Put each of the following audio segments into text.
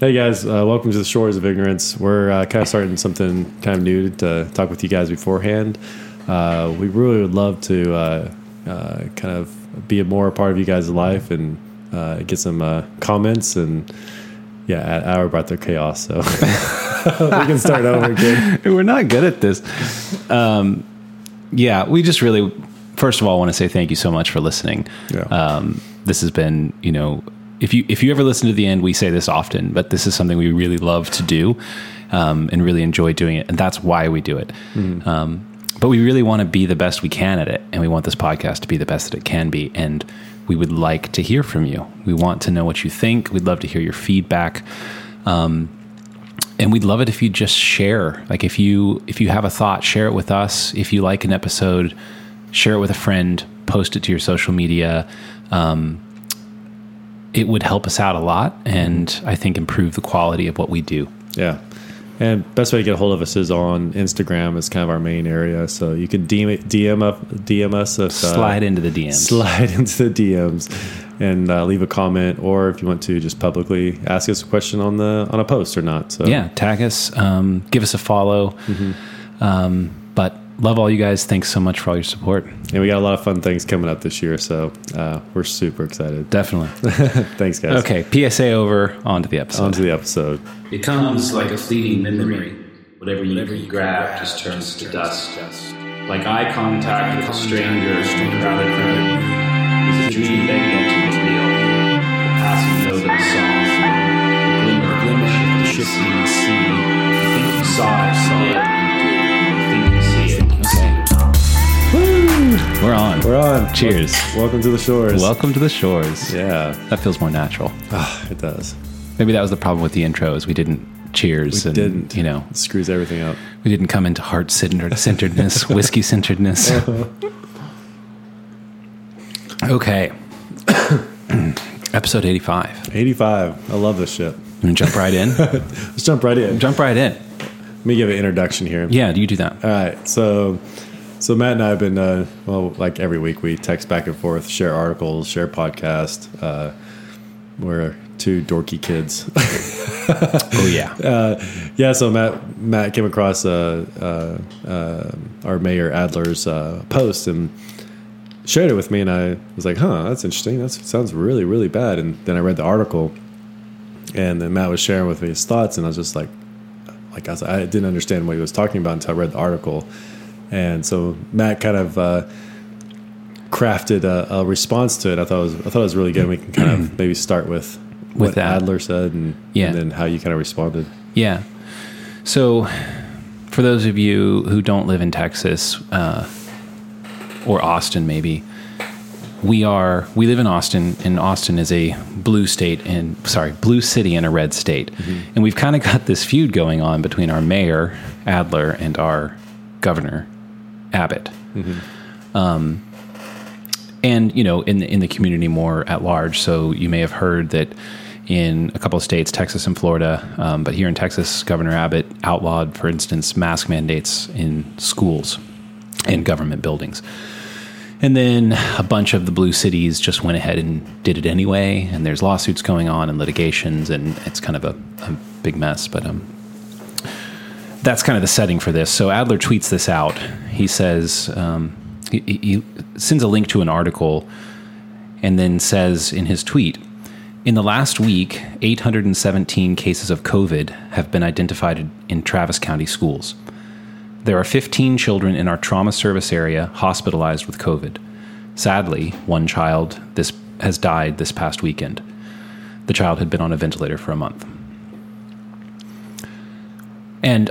Hey guys, uh, welcome to the Shores of Ignorance. We're uh, kind of starting something kind of new to talk with you guys beforehand. Uh, we really would love to uh, uh, kind of be a more a part of you guys' life and uh, get some uh, comments and yeah, hour brought their chaos, so we can start over again. We're not good at this. Um, yeah, we just really, first of all, want to say thank you so much for listening. Yeah. Um, this has been, you know, if you if you ever listen to the end, we say this often, but this is something we really love to do um, and really enjoy doing it, and that's why we do it. Um, but we really want to be the best we can at it, and we want this podcast to be the best that it can be, and we would like to hear from you. We want to know what you think. We'd love to hear your feedback. Um, and we'd love it if you just share like if you if you have a thought share it with us if you like an episode share it with a friend post it to your social media um, it would help us out a lot and i think improve the quality of what we do Yeah. And best way to get a hold of us is on Instagram. Is kind of our main area, so you can DM DM up DM us if uh, slide into the dms slide into the DMs and uh, leave a comment, or if you want to just publicly ask us a question on the on a post or not. So yeah tag us um, give us a follow um, but love all you guys thanks so much for all your support and we got a lot of fun things coming up this year, so uh, we're super excited. definitely Thanks, guys. okay psa over on to the episode On to the episode. It comes like a fleeting memory. Whatever you, you grab just turns to dust. Like eye contact with a stranger in a crowded room. Is a dream begging to be real. The passing note of a song. The glimmer, glimmer of the shifting sea. You think you saw it, saw it. We're on We're on. Cheers. Welcome to the shores. welcome to the shores Yeah, that feels more natural Ah, it does. Maybe that was the problem with the intro is we didn't cheers We and didn't. you know It screws everything up. we didn't come into heart centeredness whiskey centeredness okay episode 85 85. I love this shit. Gonna jump right in Let's jump right in. jump right in Let me give an introduction here. yeah do you do that All right, so so Matt and I have been uh, well, like every week we text back and forth, share articles, share podcast. Uh, we're two dorky kids. oh yeah uh, yeah, so Matt Matt came across uh, uh, uh, our mayor Adler's uh, post and shared it with me, and I was like, "Huh, that's interesting. That sounds really really bad." And then I read the article, and then Matt was sharing with me his thoughts, and I was just like, like I, was, I didn't understand what he was talking about until I read the article, and so Matt kind of. Uh, crafted a, a response to it. I thought it was I thought it was really good. We can kind of maybe start with With what that. Adler said and, Yeah. and then how you kind of responded. yeah so for those of you who don't live in texas uh, or austin maybe we are we live in austin and austin is a blue state and sorry blue city and a red state and we've kind of got this feud going on between our mayor adler and our governor abbott um, and you know in the, in the community more at large so you may have heard that in a couple of states texas and florida um, but here in texas governor abbott outlawed for instance mask mandates in schools and government buildings and then a bunch of the blue cities just went ahead and did it anyway. And there's lawsuits going on and litigations, and it's kind of a, a big mess. But um, that's kind of the setting for this. So Adler tweets this out. He says, um, he, he sends a link to an article and then says in his tweet, in the last week, 817 cases of COVID have been identified in Travis County schools. There are 15 children in our trauma service area hospitalized with COVID. Sadly, one child this has died this past weekend. The child had been on a ventilator for a month. And,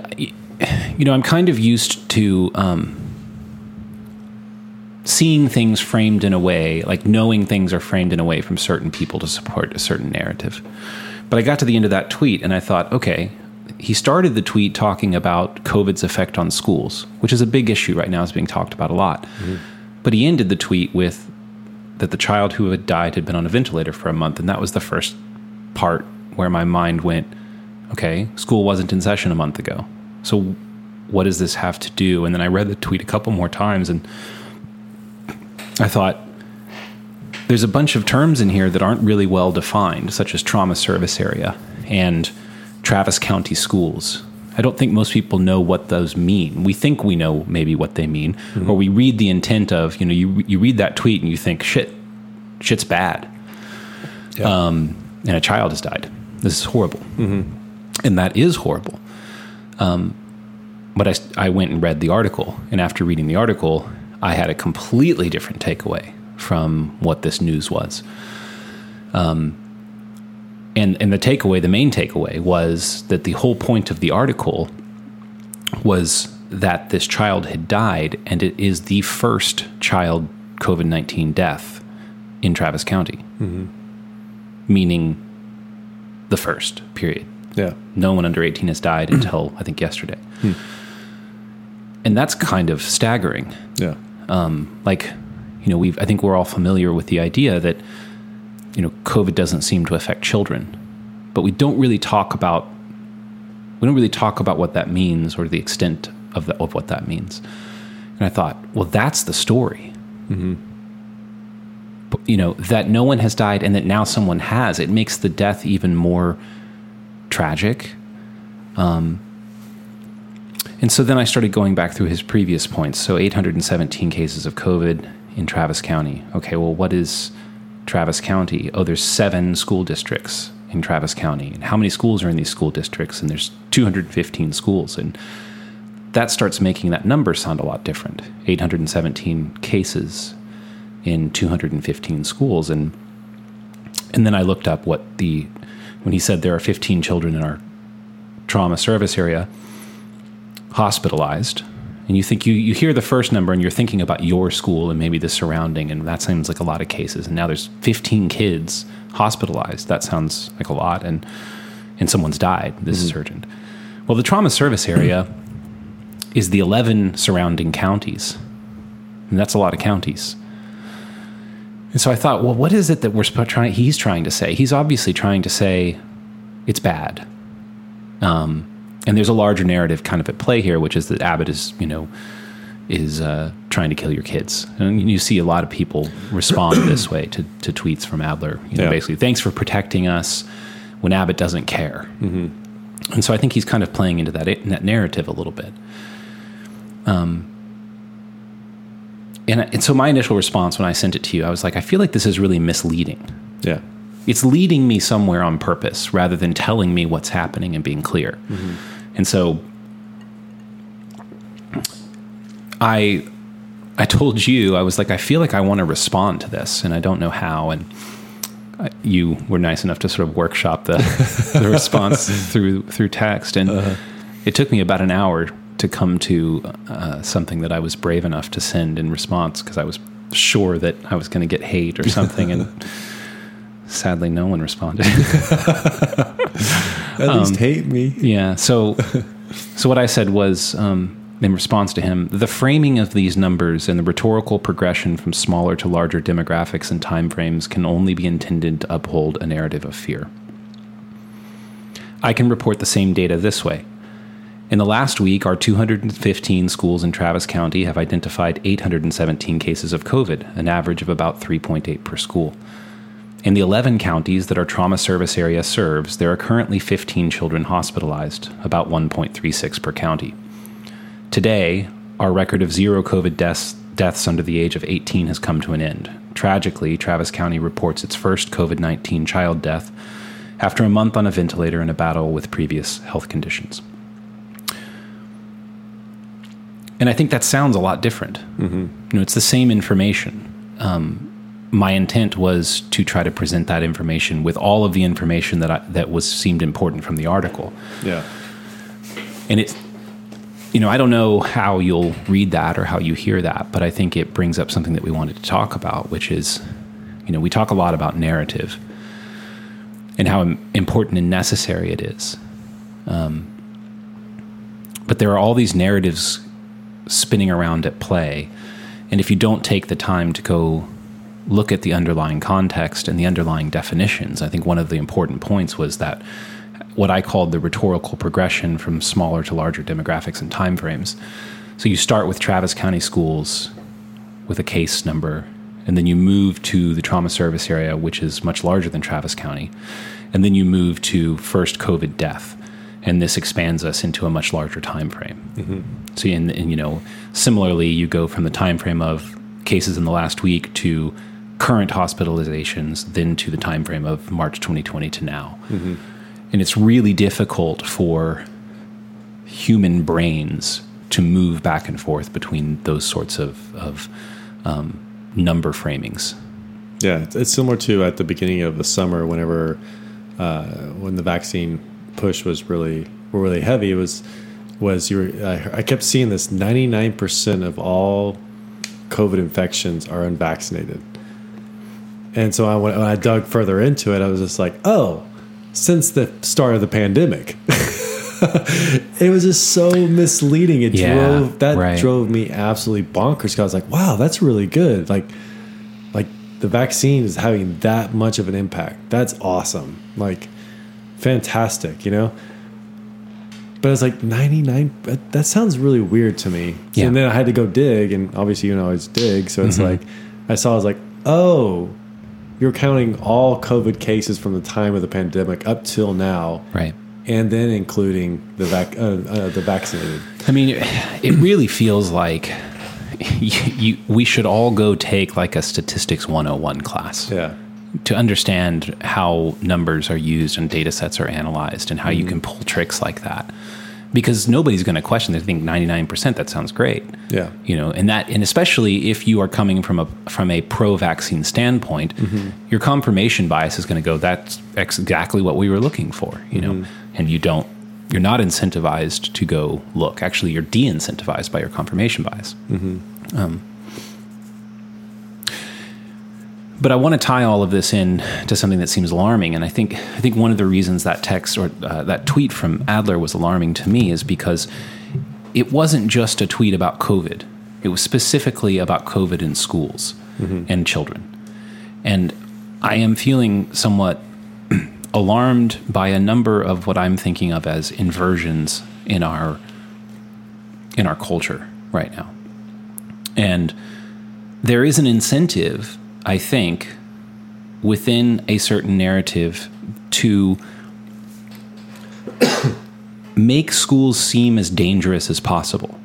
you know, I'm kind of used to um, seeing things framed in a way, like knowing things are framed in a way from certain people to support a certain narrative. But I got to the end of that tweet and I thought, okay, he started the tweet talking about COVID's effect on schools, which is a big issue right now, is being talked about a lot. But he ended the tweet with that the child who had died had been on a ventilator for a month, and that was the first part where my mind went, okay, school wasn't in session a month ago. So what does this have to do? And then I read the tweet a couple more times and I thought, there's a bunch of terms in here that aren't really well defined, such as trauma service area. And Travis County schools. I don't think most people know what those mean. We think we know maybe what they mean, or we read the intent of, you know, you, you read that tweet and you think, shit, shit's bad. Um, and a child has died. This is horrible. And that is horrible. Um, but I, I went and read the article. And after reading the article, I had a completely different takeaway from what this news was. Um, and, and the takeaway, the main takeaway, was that the whole point of the article was that this child had died, and it is the first child COVID 19 death in Travis County. Meaning the first, period. Yeah. No one under 18 has died until I think yesterday. Hmm. And that's kind of staggering. Yeah. Um, like, you know, we've I think we're all familiar with the idea that you know, COVID doesn't seem to affect children. But we don't really talk about we don't really talk about what that means or the extent of the, of what that means. And I thought, well, that's the story. Mm-hmm. But, you know, that no one has died and that now someone has. It makes the death even more tragic. Um, and so then I started going back through his previous points. So 817 cases of COVID in Travis County. Okay, well, what is Travis County? Oh, there's seven school districts in Travis County. And how many schools are in these school districts? And there's 215 schools. And that starts making that number sound a lot different 817 cases in 215 schools. And, and then I looked up what the, when he said there are 15 children in our trauma service area hospitalized. And you think you, you hear the first number and you're thinking about your school and maybe the surrounding and that seems like a lot of cases. And now there's 15 kids hospitalized. That sounds like a lot. And and someone's died. This is mm-hmm. urgent. Well the trauma service area is the 11 surrounding counties. And that's a lot of counties and so i thought well what is it that we're trying he's trying to say he's obviously trying to say it's bad and there's a larger narrative kind of at play here, which is that Abbott is, you know, is uh, trying to kill your kids. And you see a lot of people respond this way to, to tweets from Adler. You know, Yeah. basically, thanks for protecting us when Abbott doesn't care. And so I think he's kind of playing into that, that narrative a little bit. Um, and, and so my initial response when I sent it to you, I was like, I feel like this is really misleading. Yeah. it's leading me somewhere on purpose rather than telling me what's happening and being clear. Mm-hmm. And so I I told you I was like I feel like I want to respond to this and I don't know how. And you were nice enough to sort of workshop the, the response through through text. And uh-huh. it took me about an hour to come to uh, something that I was brave enough to send in response because I was sure that I was going to get hate or something and sadly no one responded. At least hate me. yeah so so what i said was um, in response to him the framing of these numbers and the rhetorical progression from smaller to larger demographics and timeframes can only be intended to uphold a narrative of fear. I can report the same data this way in the last week, our 215 schools in Travis County have identified 817 cases of COVID, an average of about 3.8 per school. In the 11 counties that our trauma service area serves, there are currently 15 children hospitalized, about 1.36 per county. Today, our record of zero COVID deaths, deaths under the age of 18 has come to an end. Tragically, Travis County reports its first COVID 19 child death after a month on a ventilator in a battle with previous health conditions. And I think that sounds a lot different. You know, it's the same information my intent was to try to present that information with all of the information that I, that was seemed important from the article. Yeah. And it, you know, I don't know how you'll read that or how you hear that, but I think it brings up something that we wanted to talk about, which is, you know, we talk a lot about narrative and how important and necessary it is. Um, but there are all these narratives spinning around at play, and if you don't take the time to go look at the underlying context and the underlying definitions. I think one of the important points was that what I called the rhetorical progression from smaller to larger demographics and timeframes. So you start with Travis County schools with a case number, and then you move to the trauma service area, which is much larger than Travis County, and then you move to first COVID death. And this expands us into a much larger time frame. So, in, and you know, similarly, you go from the time frame of cases in the last week to current hospitalizations, then to the time frame of March 2020 to now, and it's really difficult for human brains to move back and forth between those sorts of, of um, number framings. Yeah, it's- it's similar to at the beginning of the summer, whenever uh, when the vaccine push was really really heavy. It was was you were, I, I kept seeing this ninety nine percent of all COVID infections are unvaccinated, and so I, when I dug further into it, I was just like, oh, since the start of the pandemic. it was just so misleading. It Yeah, drove that right. drove me absolutely bonkers because I was like, wow, that's really good. Like like the vaccine is having that much of an impact. That's awesome. Like fantastic, you know? But it's like 99 that, that sounds really weird to me. Yeah. And then I had to go dig and obviously you know I always dig, so it's Mm-hmm. like I saw I was like, "Oh, you're counting all COVID cases from the time of the pandemic up till now, Right. and then including the vac- uh, uh, the vaccinated." I mean, it really feels like you, you, we should all go take like a statistics 101 class Yeah. To understand how numbers are used and data sets are analyzed and how you mm-hmm. can pull tricks like that. Because nobody's going to question. They think 99%, that sounds great. Yeah. You know, and that, and especially if you are coming from a from a pro-vaccine standpoint, mm-hmm. your confirmation bias is going to go. That's exactly what we were looking for. You know, mm-hmm. and you don't, you're not incentivized to go look. Actually, you're de-incentivized by your confirmation bias. Um, but I want to tie all of this in to something that seems alarming, and I think I think one of the reasons that text or uh, that tweet from Adler was alarming to me is because it wasn't just a tweet about COVID. It was specifically about COVID in schools and children, and I am feeling somewhat alarmed by a number of what I'm thinking of as inversions in our in our culture right now, and there is an incentive, I think, within a certain narrative to make schools seem as dangerous as possible.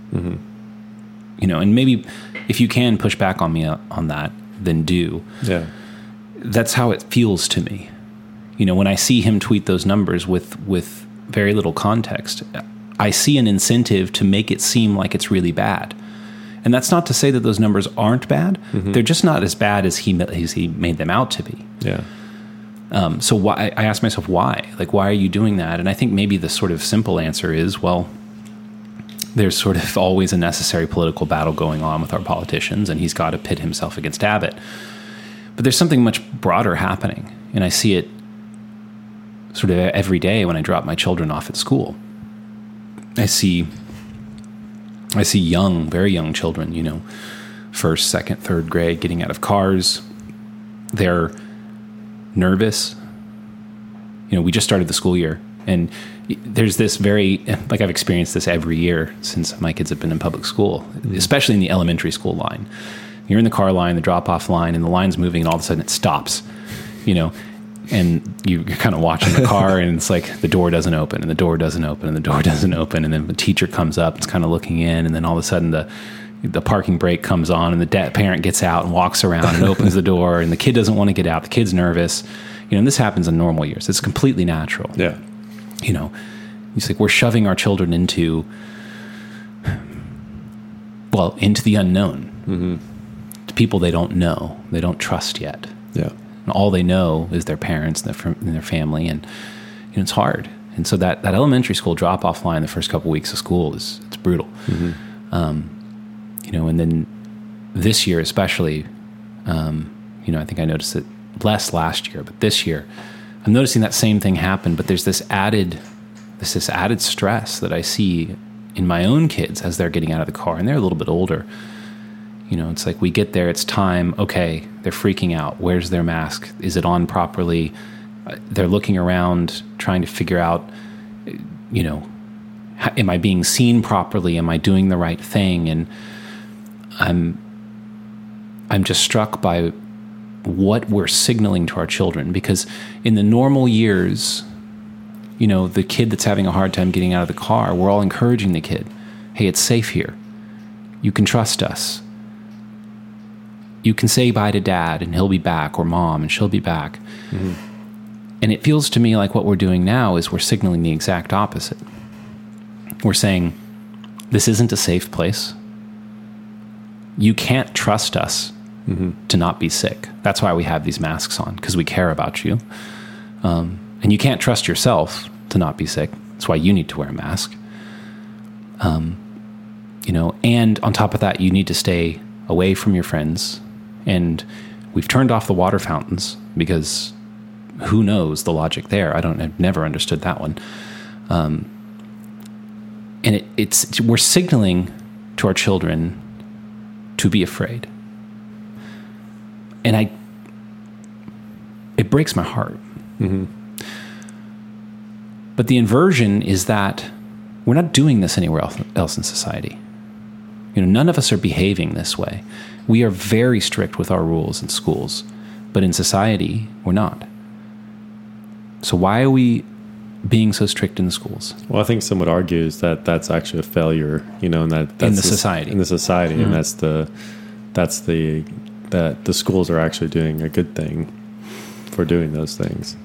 You know, and maybe if you can push back on me uh, on that, then do. Yeah. That's how it feels to me. You know, when I see him tweet those numbers with with very little context, I see an incentive to make it seem like it's really bad. And that's not to say that those numbers aren't bad. They're just not as bad as he as he made them out to be. Yeah. Um, so why I asked myself why, like why are you doing that? And I think maybe the sort of simple answer is, well, there's sort of always a necessary political battle going on with our politicians, and he's got to pit himself against Abbott. But there's something much broader happening, and I see it sort of every day when I drop my children off at school. I see, I see young, very young children, you know, first, second, third grade, getting out of cars. They're nervous. You know, we just started the school year, and there's this very like I've experienced this every year since my kids have been in public school, mm-hmm. especially in the elementary school line. You're in the car line, the drop off line, and the line's moving, and all of a sudden it stops. You know, and you, you're kind of watching the car, and it's like the door doesn't open, and the door doesn't open, and the door doesn't open, and then the teacher comes up, it's kind of looking in, and then all of a sudden the the parking brake comes on, and the da- parent gets out and walks around and opens the door, and the kid doesn't want to get out. The kid's nervous. You know, and this happens in normal years. It's completely natural Yeah. you know, it's like we're shoving our children into, well, into the unknown, mm-hmm. to people they don't know, they don't trust yet. Yeah. And all they know is their parents and their, and their family, and you know, it's hard. And so that, that elementary school drop off line the first couple weeks of school is it's brutal. Um, you know, and then this year especially, um, you know, I think I noticed it less last year, but this year, I'm noticing that same thing happen. But there's this added, this this added stress that I see in my own kids as they're getting out of the car, and they're a little bit older. You know, it's like we get there, it's time. Okay, they're freaking out. Where's their mask? Is it on properly? Uh, They're looking around, trying to figure out, you know, am I being seen properly? Am I doing the right thing? And I'm, I'm just struck by what we're signaling to our children because in the normal years You know, the kid that's having a hard time getting out of the car, we're all encouraging the kid. Hey, it's safe here. You can trust us. You can say bye to dad and he'll be back, or mom and she'll be back. And it feels to me like what we're doing now is we're signaling the exact opposite. We're saying, this isn't a safe place. You can't trust us to not be sick. That's why we have these masks on, because we care about you. Um, and you can't trust yourself to not be sick. That's why you need to wear a mask. Um, you know, and on top of that, you need to stay away from your friends. And we've turned off the water fountains because who knows the logic there? I don't. I've never understood that one. Um, and it, it's we're signaling to our children to be afraid, and I. It breaks my heart. But the inversion is that we're not doing this anywhere else, else in society. You know, none of us are behaving this way. We are very strict with our rules in schools, but in society, we're not. So why are we being so strict in the schools? Well, I think some would argue is that that's actually a failure, you know, and that that's in the society. in the society, and mm-hmm. that's the that's the that the schools are actually doing a good thing for doing those things.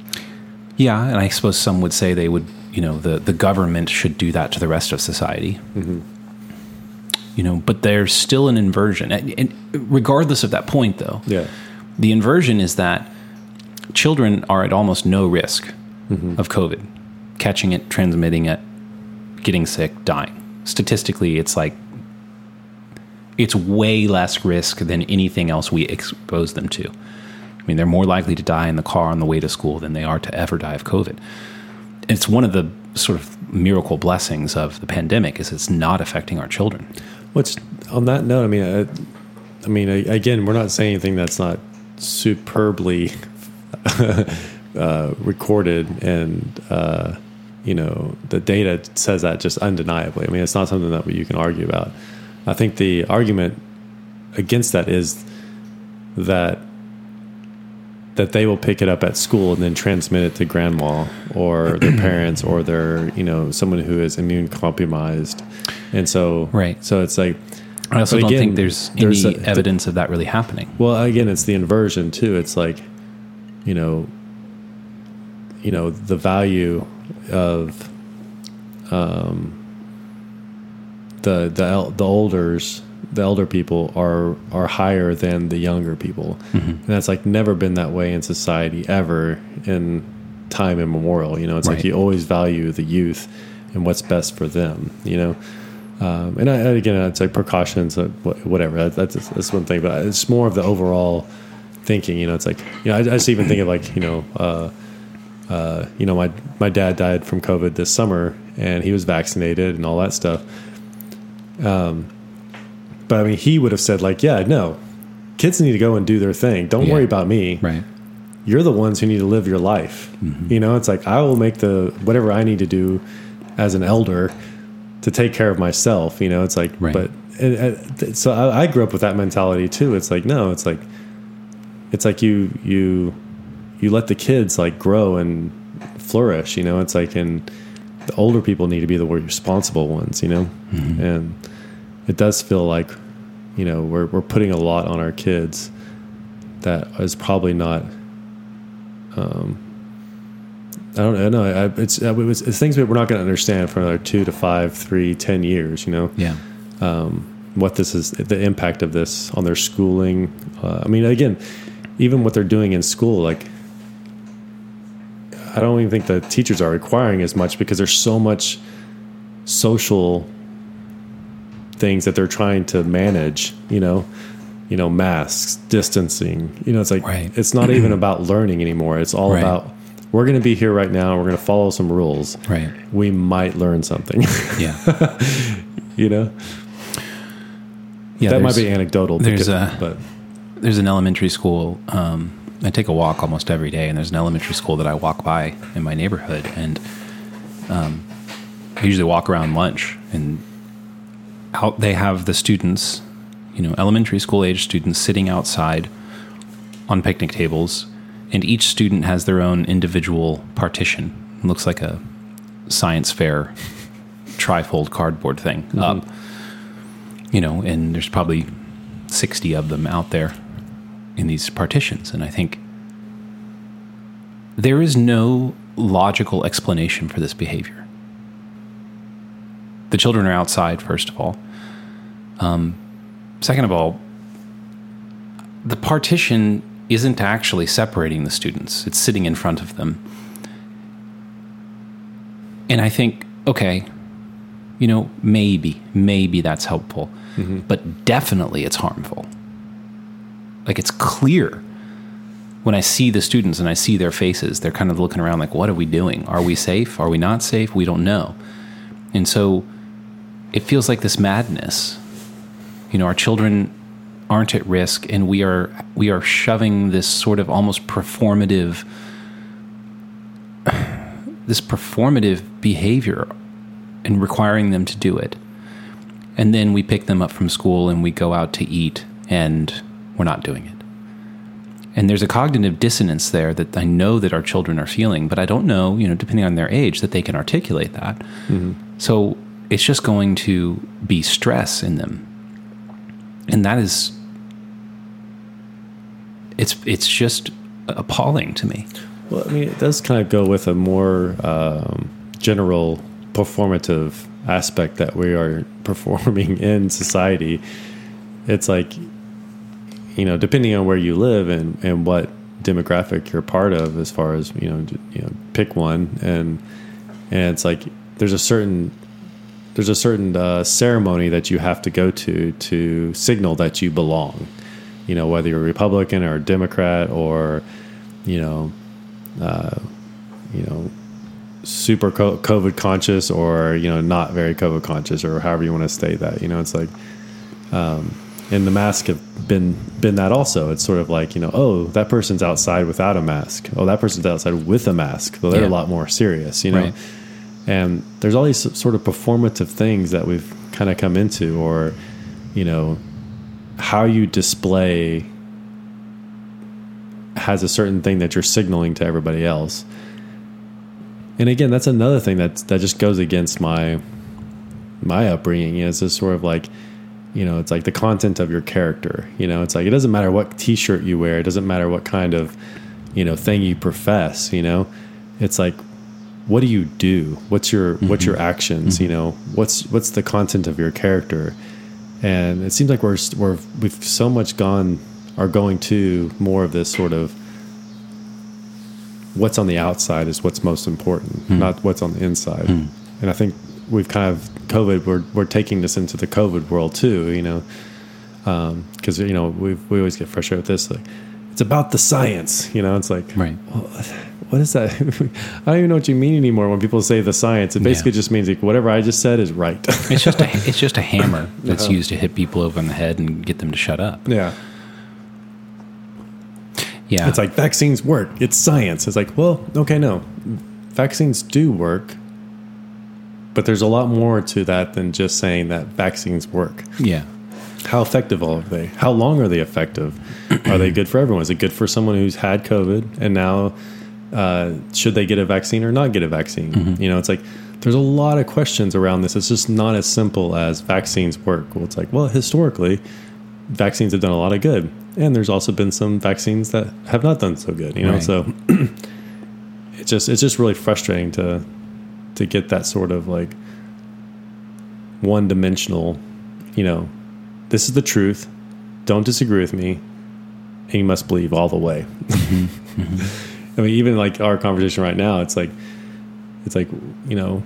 Yeah, and I suppose some would say they would, you know, the, the government should do that to the rest of society. Mm-hmm. You know, but there's still an inversion. And, and regardless of that point, though, Yeah, the inversion is that children are at almost no risk mm-hmm. of COVID, catching it, transmitting it, getting sick, dying. Statistically, it's like it's way less risk than anything else we expose them to. I mean, they're more likely to die in the car on the way to school than they are to ever die of COVID. It's one of the sort of miracle blessings of the pandemic is it's not affecting our children. Which, on that note, I mean, I, I mean, I, again, we're not saying anything that's not superbly uh, recorded, and uh, you know, the data says that just undeniably. I mean, it's not something that you can argue about. I think the argument against that is that that they will pick it up at school and then transmit it to grandma or their parents or their you know someone who is immune compromised and so Right. so it's like I also don't again, think there's, there's any a- evidence of that really happening. well again it's the inversion too it's like you know you know the value of um the the the elders the elder people are are higher than the younger people. And that's like never been that way in society ever in time immemorial you know? It's Right. like you always value the youth and what's best for them you know? Um, and I, again it's like precautions uh, whatever that's that's one thing but it's more of the overall thinking you know? It's like you know I, I just even think of like you know uh, uh, you know my my dad died from covid this summer and he was vaccinated and all that stuff. Um, but I mean, he would have said like, "Yeah, no, kids need to go and do their thing. Don't Yeah. worry about me. Right. You're the ones who need to live your life. Mm-hmm. You know, it's like I will make the whatever I need to do as an elder to take care of myself. You know, it's like, Right. but and, and, so I, I grew up with that mentality too. It's like, no, it's like, it's like you you you let the kids like grow and flourish. You know, it's like and the older people need to be the more responsible ones. You know, mm-hmm. and it does feel like you know we're we're putting a lot on our kids that is probably not um I don't know. I, it's, it's it's things that we're not going to understand for another two to five, three, ten years. You know Yeah. what this is, the impact of this on their schooling. Uh, I mean, again, even what they're doing in school, like I don't even think the teachers are requiring as much because there's so much social things that they're trying to manage. You know, you know, masks, distancing. You know, it's like Right. it's not even about learning anymore. It's all Right. about we're going to be here right now. We're going to follow some rules. Right. We might learn something. Yeah. you know, Yeah. that might be anecdotal. there's because- a- but there's an elementary school. Um, I take a walk almost every day, and there's an elementary school that I walk by in my neighborhood, and um, I usually walk around lunch, and out they have the students, you know, elementary school age students sitting outside on picnic tables, and each student has their own individual partition. It looks like a science fair trifold cardboard thing mm-hmm. up. You know, and there's probably 60 of them out there in these partitions. And I think there is no logical explanation for this behavior. The children are outside, first of all. Um, second of all, the partition isn't actually separating the students, it's sitting in front of them. And I think, okay, you know, maybe, maybe that's helpful, but definitely it's harmful. Like it's clear when I see the students and I see their faces, they're kind of looking around like, what are we doing? Are we safe? Are we not safe? We don't know. And so it feels like this madness. You know, our children aren't at risk and we are we are shoving this sort of almost performative this performative behavior and requiring them to do it. And then we pick them up from school and we go out to eat and we're not doing it. And there's a cognitive dissonance there that I know that our children are feeling, but I don't know, you know, depending on their age, that they can articulate that. Mm-hmm. So it's just going to be stress in them. And that is it's it's just appalling to me. Well, I mean, it does kind of go with a more um, general performative aspect that we are performing in society. It's like, you know, depending on where you live and, and what demographic you're part of, as far as you know, you know, pick one, and and it's like there's a certain there's a certain uh, ceremony that you have to go to to signal that you belong. You know, whether you're a Republican or a Democrat or, you know, uh, you know, super COVID conscious or you know not very COVID conscious or however you want to state that. You know, it's like, um, and the mask have been been that also. It's sort of like you know, oh, that person's outside without a mask. Oh, that person's outside with a mask. Well, they're Yeah. a lot more serious. You know, Right. And there's all these sort of performative things that we've kind of come into, or you know, how you display has a certain thing that you're signaling to everybody else. And again, that's another thing that that just goes against my my upbringing is this sort of like you know it's like the content of your character you know it's like it doesn't matter what t-shirt you wear it doesn't matter what kind of you know thing you profess you know it's like what do you do what's your what's your mm-hmm. actions mm-hmm. you know what's what's the content of your character and it seems like we're we're we've so much gone are going to more of this sort of what's on the outside is what's most important, hmm. not what's on the inside. Hmm. And I think we've kind of COVID. We're we're taking this into the COVID world too. You know, um, because you know we we always get frustrated with this. Like, it's about the science. You know, it's like Right. well, what is that? I don't even know what you mean anymore when people say the science. It basically Yeah. just means like whatever I just said is right. It's just a it's just a hammer that's used to hit people over in the head and get them to shut up. yeah. Yeah. It's like vaccines work. It's science. It's like, well, okay, no. Vaccines do work, but there's a lot more to that than just saying that vaccines work. yeah. How effective are they? How long are they effective? are they good for everyone? Is it good for someone who's had COVID and now uh, should they get a vaccine or not get a vaccine? Mm-hmm. You know, it's like there's a lot of questions around this. It's just not as simple as vaccines work. Well, it's like, well, historically, vaccines have done a lot of good, and there's also been some vaccines that have not done so good. You know, Right. so it's just it's just really frustrating to to get that sort of like one dimensional. You know, this is the truth. Don't disagree with me, and you must believe all the way. Mm-hmm. Mm-hmm. I mean, even like our conversation right now, it's like it's like you know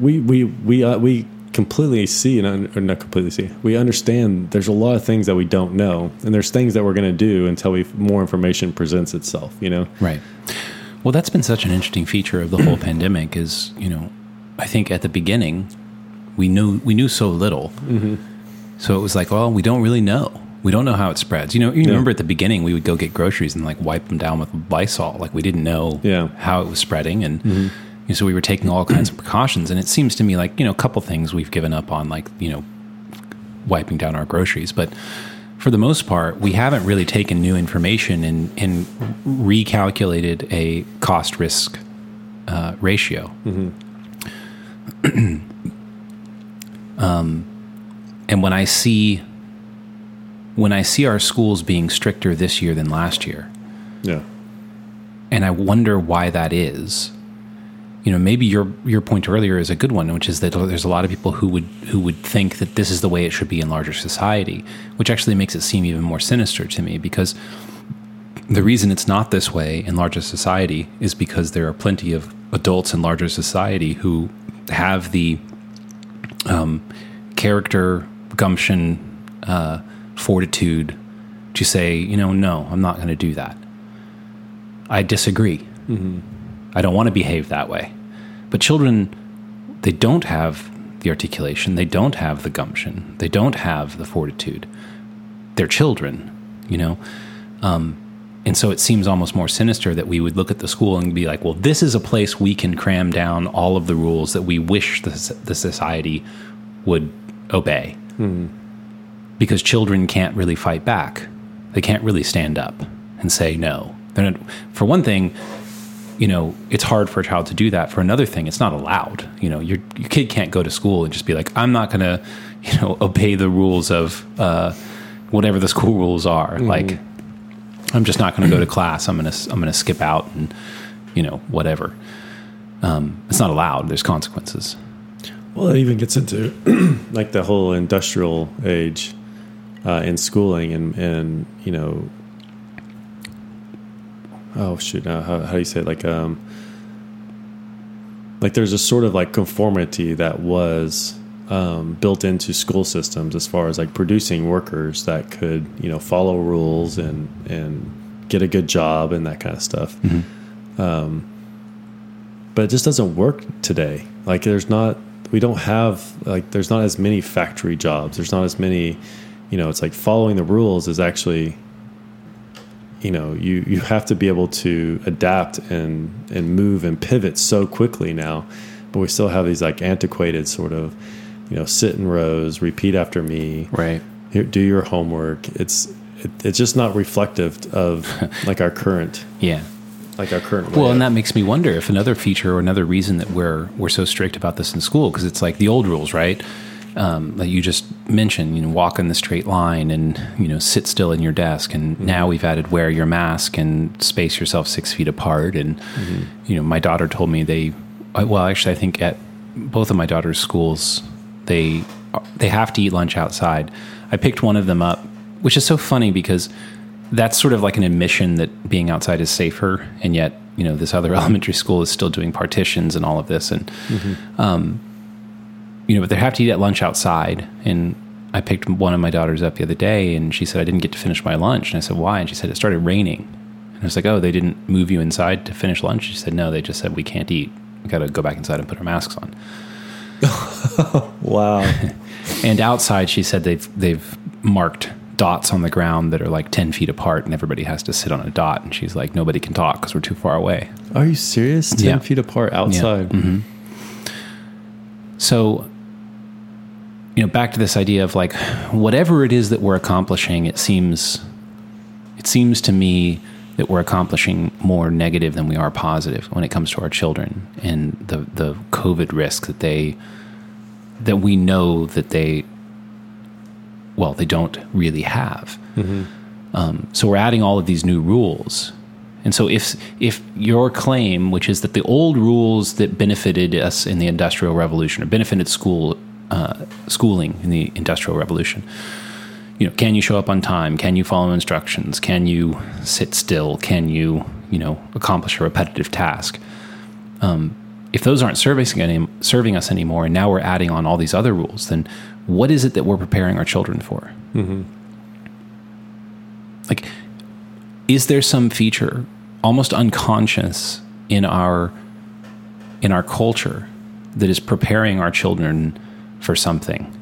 we we we uh, we completely see and un- or not completely see we understand there's a lot of things that we don't know and there's things that we're going to do until we more information presents itself you know Right. Well, that's been such an interesting feature of the whole pandemic. Is you know, I think at the beginning we knew we knew so little, so it was like, well, we don't really know. We don't know how it spreads. You know, you remember at the beginning we would go get groceries and like wipe them down with Lysol, like we didn't know Yeah. how it was spreading, and mm-hmm. know, so we were taking all kinds of precautions. And it seems to me like you know, a couple things we've given up on, like you know, wiping down our groceries, but for the most part, we haven't really taken new information and, and recalculated a cost risk uh, ratio. Mm-hmm. Um, and when I see when I see our schools being stricter this year than last year, Yeah. and I wonder why that is. You know, maybe your your point earlier is a good one, which is that there's a lot of people who would who would think that this is the way it should be in larger society, which actually makes it seem even more sinister to me because the reason it's not this way in larger society is because there are plenty of adults in larger society who have the um, character, gumption, uh, fortitude to say, you know, no, I'm not going to do that. I disagree. I don't want to behave that way. But children, they don't have the articulation, they don't have the gumption, they don't have the fortitude. They're children, you know? Um, and so it seems almost more sinister that we would look at the school and be like, well, this is a place we can cram down all of the rules that we wish the, the society would obey. Because children can't really fight back. They can't really stand up and say no. They're not, for one thing, you know, it's hard for a child to do that. For another thing, it's not allowed. You know, your, your kid can't go to school and just be like, I'm not going to, you know, obey the rules of uh, whatever the school rules are. Like, I'm just not going to go to class. I'm going to I'm going to skip out and you know whatever. Um, it's not allowed. There's consequences. Well, it even gets into like the whole industrial age uh, in schooling, and and you know, oh shoot, now how, how do you say it? like um, like there's a sort of like conformity that was um, built into school systems as far as like producing workers that could you know follow rules and and get a good job and that kind of stuff. Um, but it just doesn't work today. Like there's not we don't have like there's not as many factory jobs. There's not as many, you know, it's like following the rules is actually you know, you you have to be able to adapt and and move and pivot so quickly now. But we still have these like antiquated sort of, you know, sit in rows, repeat after me, Right. here, do your homework. It's it, it's just not reflective of like our current Yeah. like our current Well, and that makes me wonder if another feature or another reason that we're we're so strict about this in school because it's like the old rules, right? Um, that you just mentioned, you know, walk in the straight line and you know sit still in your desk. And now we've added wear your mask and space yourself six feet apart. And you know, my daughter told me they, I- well, actually, I think at both of my daughter's schools, they they have to eat lunch outside. I picked one of them up, which is so funny because that's sort of like an admission that being outside is safer, and yet you know this other elementary school is still doing partitions and all of this, and um, you know, but they have to eat at lunch outside. And I picked one of my daughters up the other day, and she said I didn't get to finish my lunch, and I said why, and she said it started raining, and I was like, oh, they didn't move you inside to finish lunch. She said no, they just said we can't eat. We got to go back inside and put our masks on. wow. And outside, she said they've they've marked dots on the ground that are like ten feet apart, and everybody has to sit on a dot. And she's like, nobody can talk because we're too far away. Are you serious? Ten Yeah. feet apart outside. Mm-hmm. So, you know, back to this idea of like whatever it is that we're accomplishing, it seems it seems to me that we're accomplishing more negative than we are positive when it comes to our children and the the COVID risk that they that we know that they well they don't really have. Um, so we're adding all of these new rules. And so if if your claim, which is that the old rules that benefited us in the Industrial Revolution or benefited school uh, schooling in the Industrial Revolution, you know, can you show up on time? Can you follow instructions? Can you sit still? Can you you know accomplish a repetitive task? Um, if those aren't serving any, serving us anymore, and now we're adding on all these other rules, then what is it that we're preparing our children for? Like, is there some feature, almost unconscious, in our in our culture that is preparing our children for something?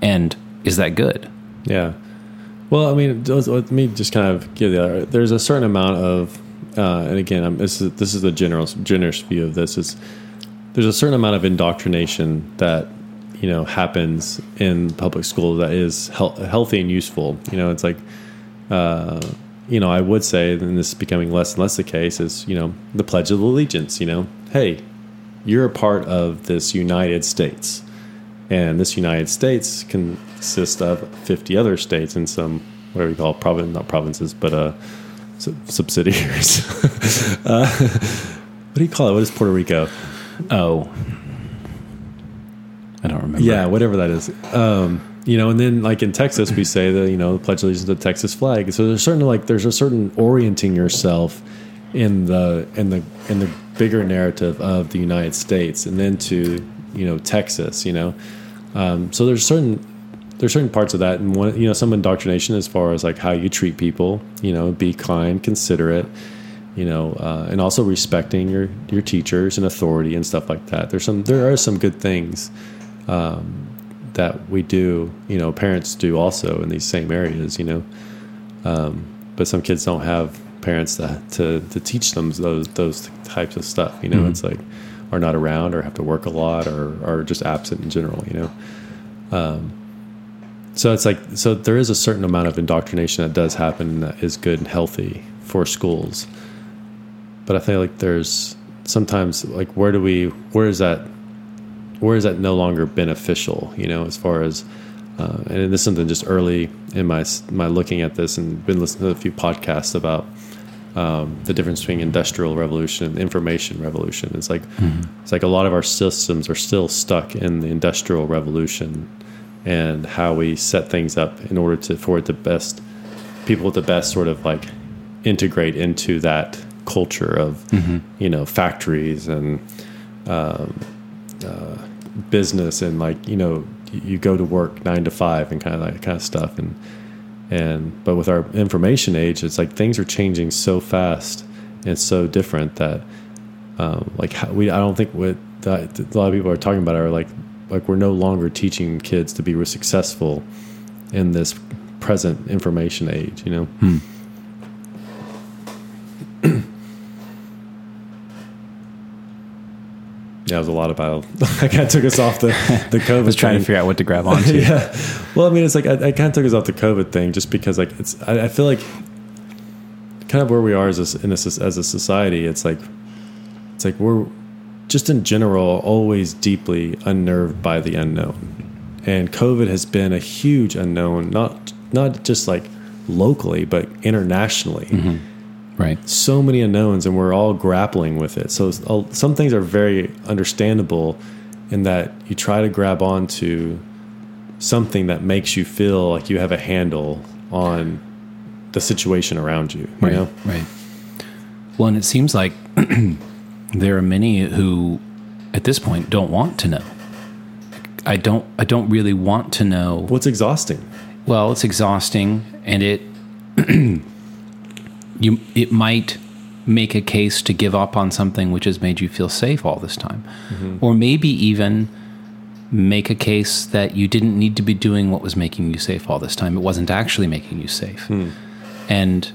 And is that good? Yeah. Well, I mean, let me just kind of give the other. There's a certain amount of, uh, and again, I'm, this is this is the general generous view of this. Is there's a certain amount of indoctrination that you know happens in public school that is hel- healthy and useful. You know, it's like uh, you know, I would say, and this is becoming less and less the case, is you know the Pledge of Allegiance. You know, hey, you're a part of this United States, and this United States consists of 50 other states and some whatever you call province, not provinces, but uh, sub- subsidiaries. uh, what do you call it? What is Puerto Rico? Oh, I don't remember. Yeah, whatever that is. Um, you know, and then like in Texas, we say that you know the pledge allegiance to the Texas flag. So there's certain like there's a certain orienting yourself in the in the in the bigger narrative of the United States, and then to you know Texas. You know, um, so there's certain there's certain parts of that, and one you know some indoctrination as far as like how you treat people. You know, be kind, considerate. You know, uh, and also respecting your your teachers and authority and stuff like that. There's some there are some good things um, that we do. You know, parents do also in these same areas. You know, um, but some kids don't have parents that to to teach them those those types of stuff. You know, Mhm. it's like are not around or have to work a lot or are just absent in general. You know. Um, so it's like so there is a certain amount of indoctrination that does happen that is good and healthy for schools. But I feel like there's sometimes like where do we where is that where is that no longer beneficial? You know, as far as uh, and this is something just early in my my looking at this and been listening to a few podcasts about um, the difference between industrial revolution and information revolution. It's like it's like a lot of our systems are still stuck in the industrial revolution and how we set things up in order to for it to best people with the best sort of like integrate into that culture of you know factories and um, uh, business and like you know you- you go to work nine to five and kind of that kind of stuff. And and but with our information age it's like things are changing so fast and so different that um, like how, we I don't think what that, a lot of people are talking about are like like we're no longer teaching kids to be successful in this present information age you know yeah it was a lot about I kind of took us off the the COVID I was trying to figure out what to grab onto. yeah. Well, I mean, it's like I, I kind of took us off the COVID thing just because, like, it's. I, I feel like kind of where we are as a, in a, as a society. It's like it's like we're just in general always deeply unnerved by the unknown, and COVID has been a huge unknown. Not not just like locally, but internationally mm-hmm. Right. so many unknowns and we're all grappling with it. So some things are very understandable in that you try to grab onto something that makes you feel like you have a handle on the situation around you. You Right. know? Right. Well, and it seems like there are many who, at this point, don't want to know. I don't. I don't really want to know. What's exhausting? Well, it's exhausting, and it you it might make a case to give up on something which has made you feel safe all this time, mm-hmm. or maybe even make a case that you didn't need to be doing what was making you safe all this time. It wasn't actually making you safe, hmm. and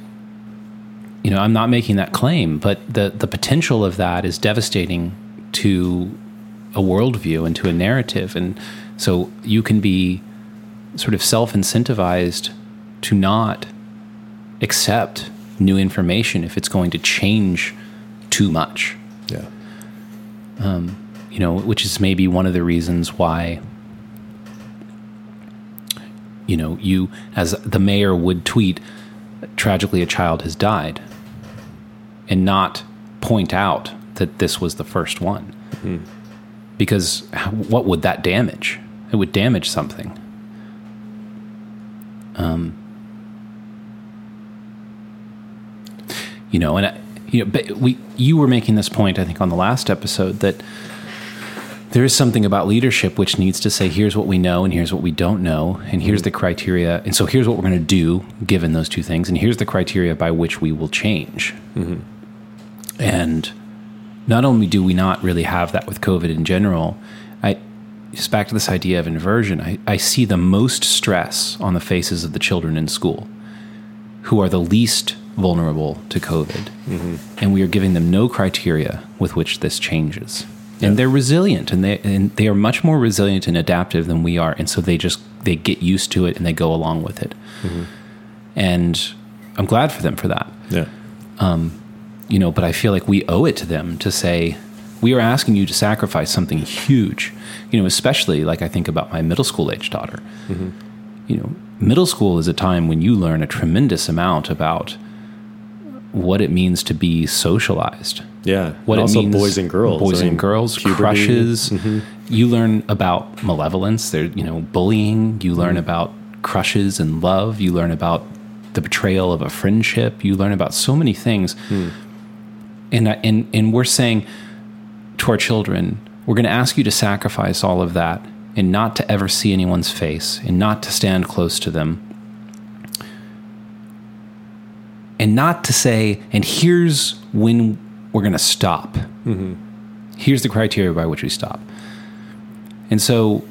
you know I'm not making that claim, but the the potential of that is devastating to a worldview and to a narrative, and so you can be sort of self incentivized to not accept new information if it's going to change too much. Yeah. Um, you know, which is maybe one of the reasons why, you know, you, as the mayor would tweet, tragically a child has died, and not point out that this was the first one. Hmm. Because what would that damage? It would damage something. Um, you know and I, you know but we you were making this point i think on the last episode that there is something about leadership which needs to say here's what we know and here's what we don't know and here's mm-hmm. the criteria and so here's what we're going to do given those two things and here's the criteria by which we will change. Mm-hmm. And not only do we not really have that with covid in general i just back to this idea of inversion I, I see the most stress on the faces of the children in school who are the least vulnerable to COVID. Mm-hmm. And we are giving them no criteria with which this changes. And they're resilient and they and they are much more resilient and adaptive than we are. And so they just they get used to it and they go along with it. Mm-hmm. And I'm glad for them for that. Yeah. Um, you know, but I feel like we owe it to them to say we are asking you to sacrifice something huge. You know, especially like I think about my middle school age daughter. Mm-hmm. You know, middle school is a time when you learn a tremendous amount about what it means to be socialized Yeah. what And it means, boys and girls. boys I mean, and girls, puberty. crushes. Mm-hmm. You learn about malevolence. There, you know, bullying. You mm-hmm. learn about crushes and love. You learn about the betrayal of a friendship. You learn about so many things. Hmm. And uh, and and we're saying to our children, we're going to ask you to sacrifice all of that and not to ever see anyone's face and not to stand close to them. And not to say, and here's when we're going to stop. Here's the criteria by which we stop. And so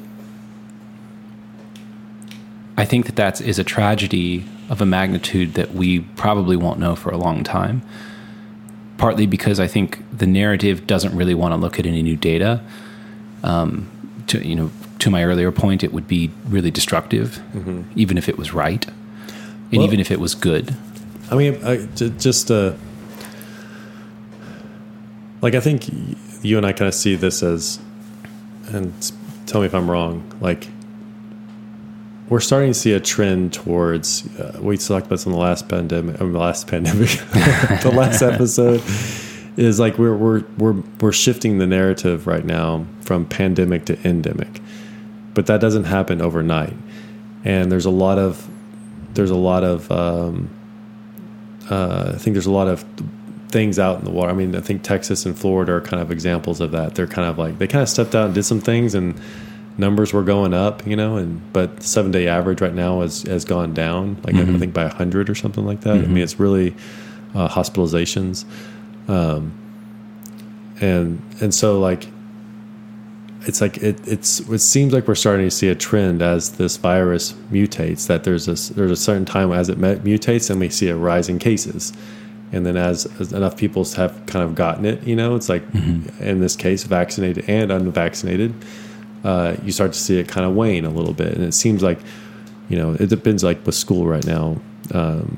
I think that that is a tragedy of a magnitude that we probably won't know for a long time. Partly because I think the narrative doesn't really want to look at any new data. Um, to you know, to my earlier point, it would be really destructive, even if it was right, and Well- even if it was good. I mean, I, j- just uh, like I think you and I kind of see this as, and tell me if I'm wrong. Like we're starting to see a trend towards. Uh, we talked about this in the last pandemic. I mean, the last pandemic, the last episode is like we're we're we're we're shifting the narrative right now from pandemic to endemic, but that doesn't happen overnight. And there's a lot of there's a lot of um, uh, I think there's a lot of things out in the water. I mean, I think Texas and Florida are kind of examples of that. They're kind of like they kind of stepped out and did some things, and numbers were going up, you know. And but the seven day average right now has has gone down, like I think by hundred or something like that. I mean, it's really uh, hospitalizations, um, and and so like it's like it, it's it seems like we're starting to see a trend as this virus mutates that there's a there's a certain time as it mutates and we see a rise in cases. And then as, as enough people have kind of gotten it you know it's like in this case vaccinated and unvaccinated uh, you start to see it kind of wane a little bit. And it seems like you know it depends like with school right now um,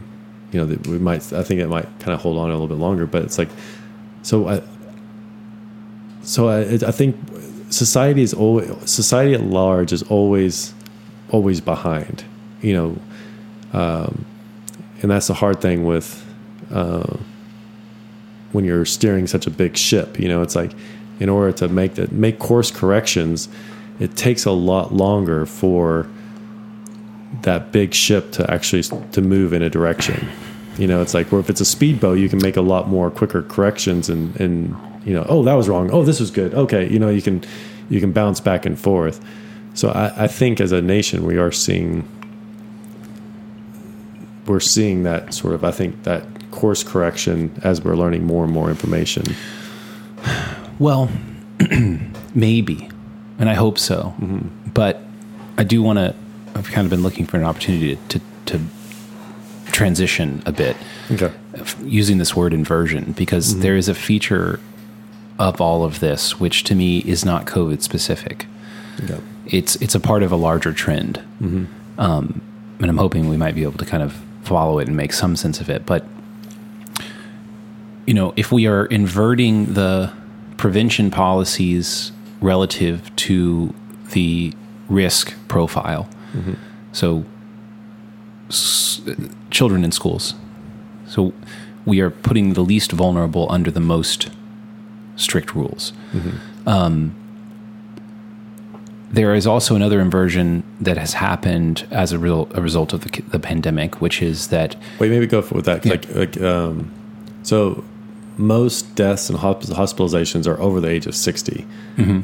you know that we might i think it might kind of hold on a little bit longer but it's like so i so I, I think society is always society at large is always always behind you know um, and that's the hard thing with uh, when you're steering such a big ship you know it's like in order to make that make course corrections it takes a lot longer for that big ship to actually to move in a direction. You know it's like or if it's a speedboat you can make a lot more quicker corrections and and you know oh that was wrong. Oh this was good. Okay you know you can you can bounce back and forth. So i, I think as a nation we are seeing we're seeing that sort of i think that course correction as we're learning more and more information. Well, maybe, and I hope so. Mm-hmm. But I do want to. I've kind of been looking for an opportunity to, to, to transition a bit okay. using this word inversion because mm-hmm. there is a feature of all of this which to me is not COVID specific. It's it's a part of a larger trend, um, and I'm hoping we might be able to kind of follow it and make some sense of it. But you know, if we are inverting the prevention policies relative to the risk profile, so s- children in schools, so we are putting the least vulnerable under the most strict rules. Um, there is also another inversion that has happened as a, real, a result of the, the pandemic, which is that Wait, maybe go with that. Like, like, um, so most deaths and hospitalizations are over the age of 60.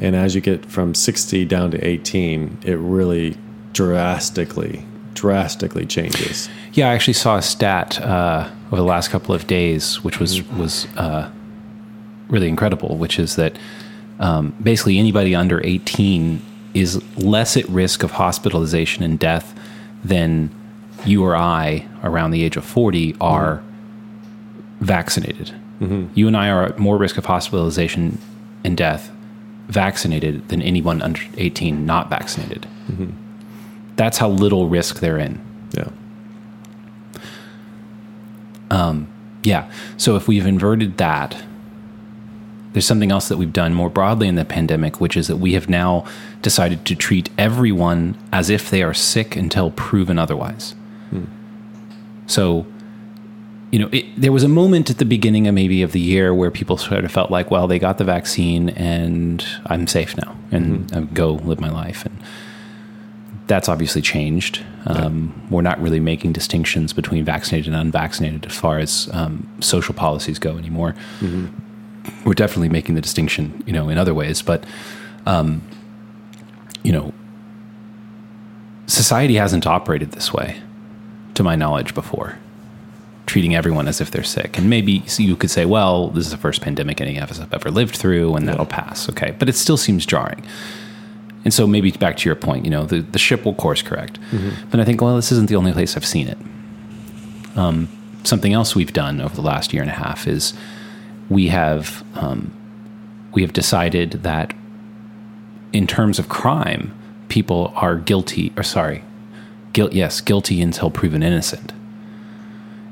And as you get from 60 down to 18, it really drastically, drastically changes. Yeah, I actually saw a stat uh, over the last couple of days, which was was uh, really incredible. Which is that um, basically anybody under eighteen is less at risk of hospitalization and death than you or I around the age of forty are vaccinated. Mm-hmm. You and I are at more risk of hospitalization and death vaccinated than anyone under eighteen not vaccinated. Mm-hmm. That's how little risk they're in. Yeah. Um, yeah. So if we've inverted that, there's something else that we've done more broadly in the pandemic, which is that we have now decided to treat everyone as if they are sick until proven otherwise. So, you know, it, there was a moment at the beginning of maybe of the year where people sort of felt like, well, they got the vaccine and I'm safe now and I go live my life. And that's obviously changed. Um, We're not really making distinctions between vaccinated and unvaccinated as far as um, social policies go anymore. We're definitely making the distinction, you know, in other ways, but um, you know, society hasn't operated this way, to my knowledge, before. Treating everyone as if they're sick, and maybe so you could say, "Well, this is the first pandemic any of us have ever lived through, and that'll pass." Okay, but it still seems jarring. And so maybe back to your point, you know, the, the ship will course correct. But I think, well, this isn't the only place I've seen it. Um, something else we've done over the last year and a half is we have um, we have decided that in terms of crime, people are guilty or sorry, guilt yes, guilty until proven innocent.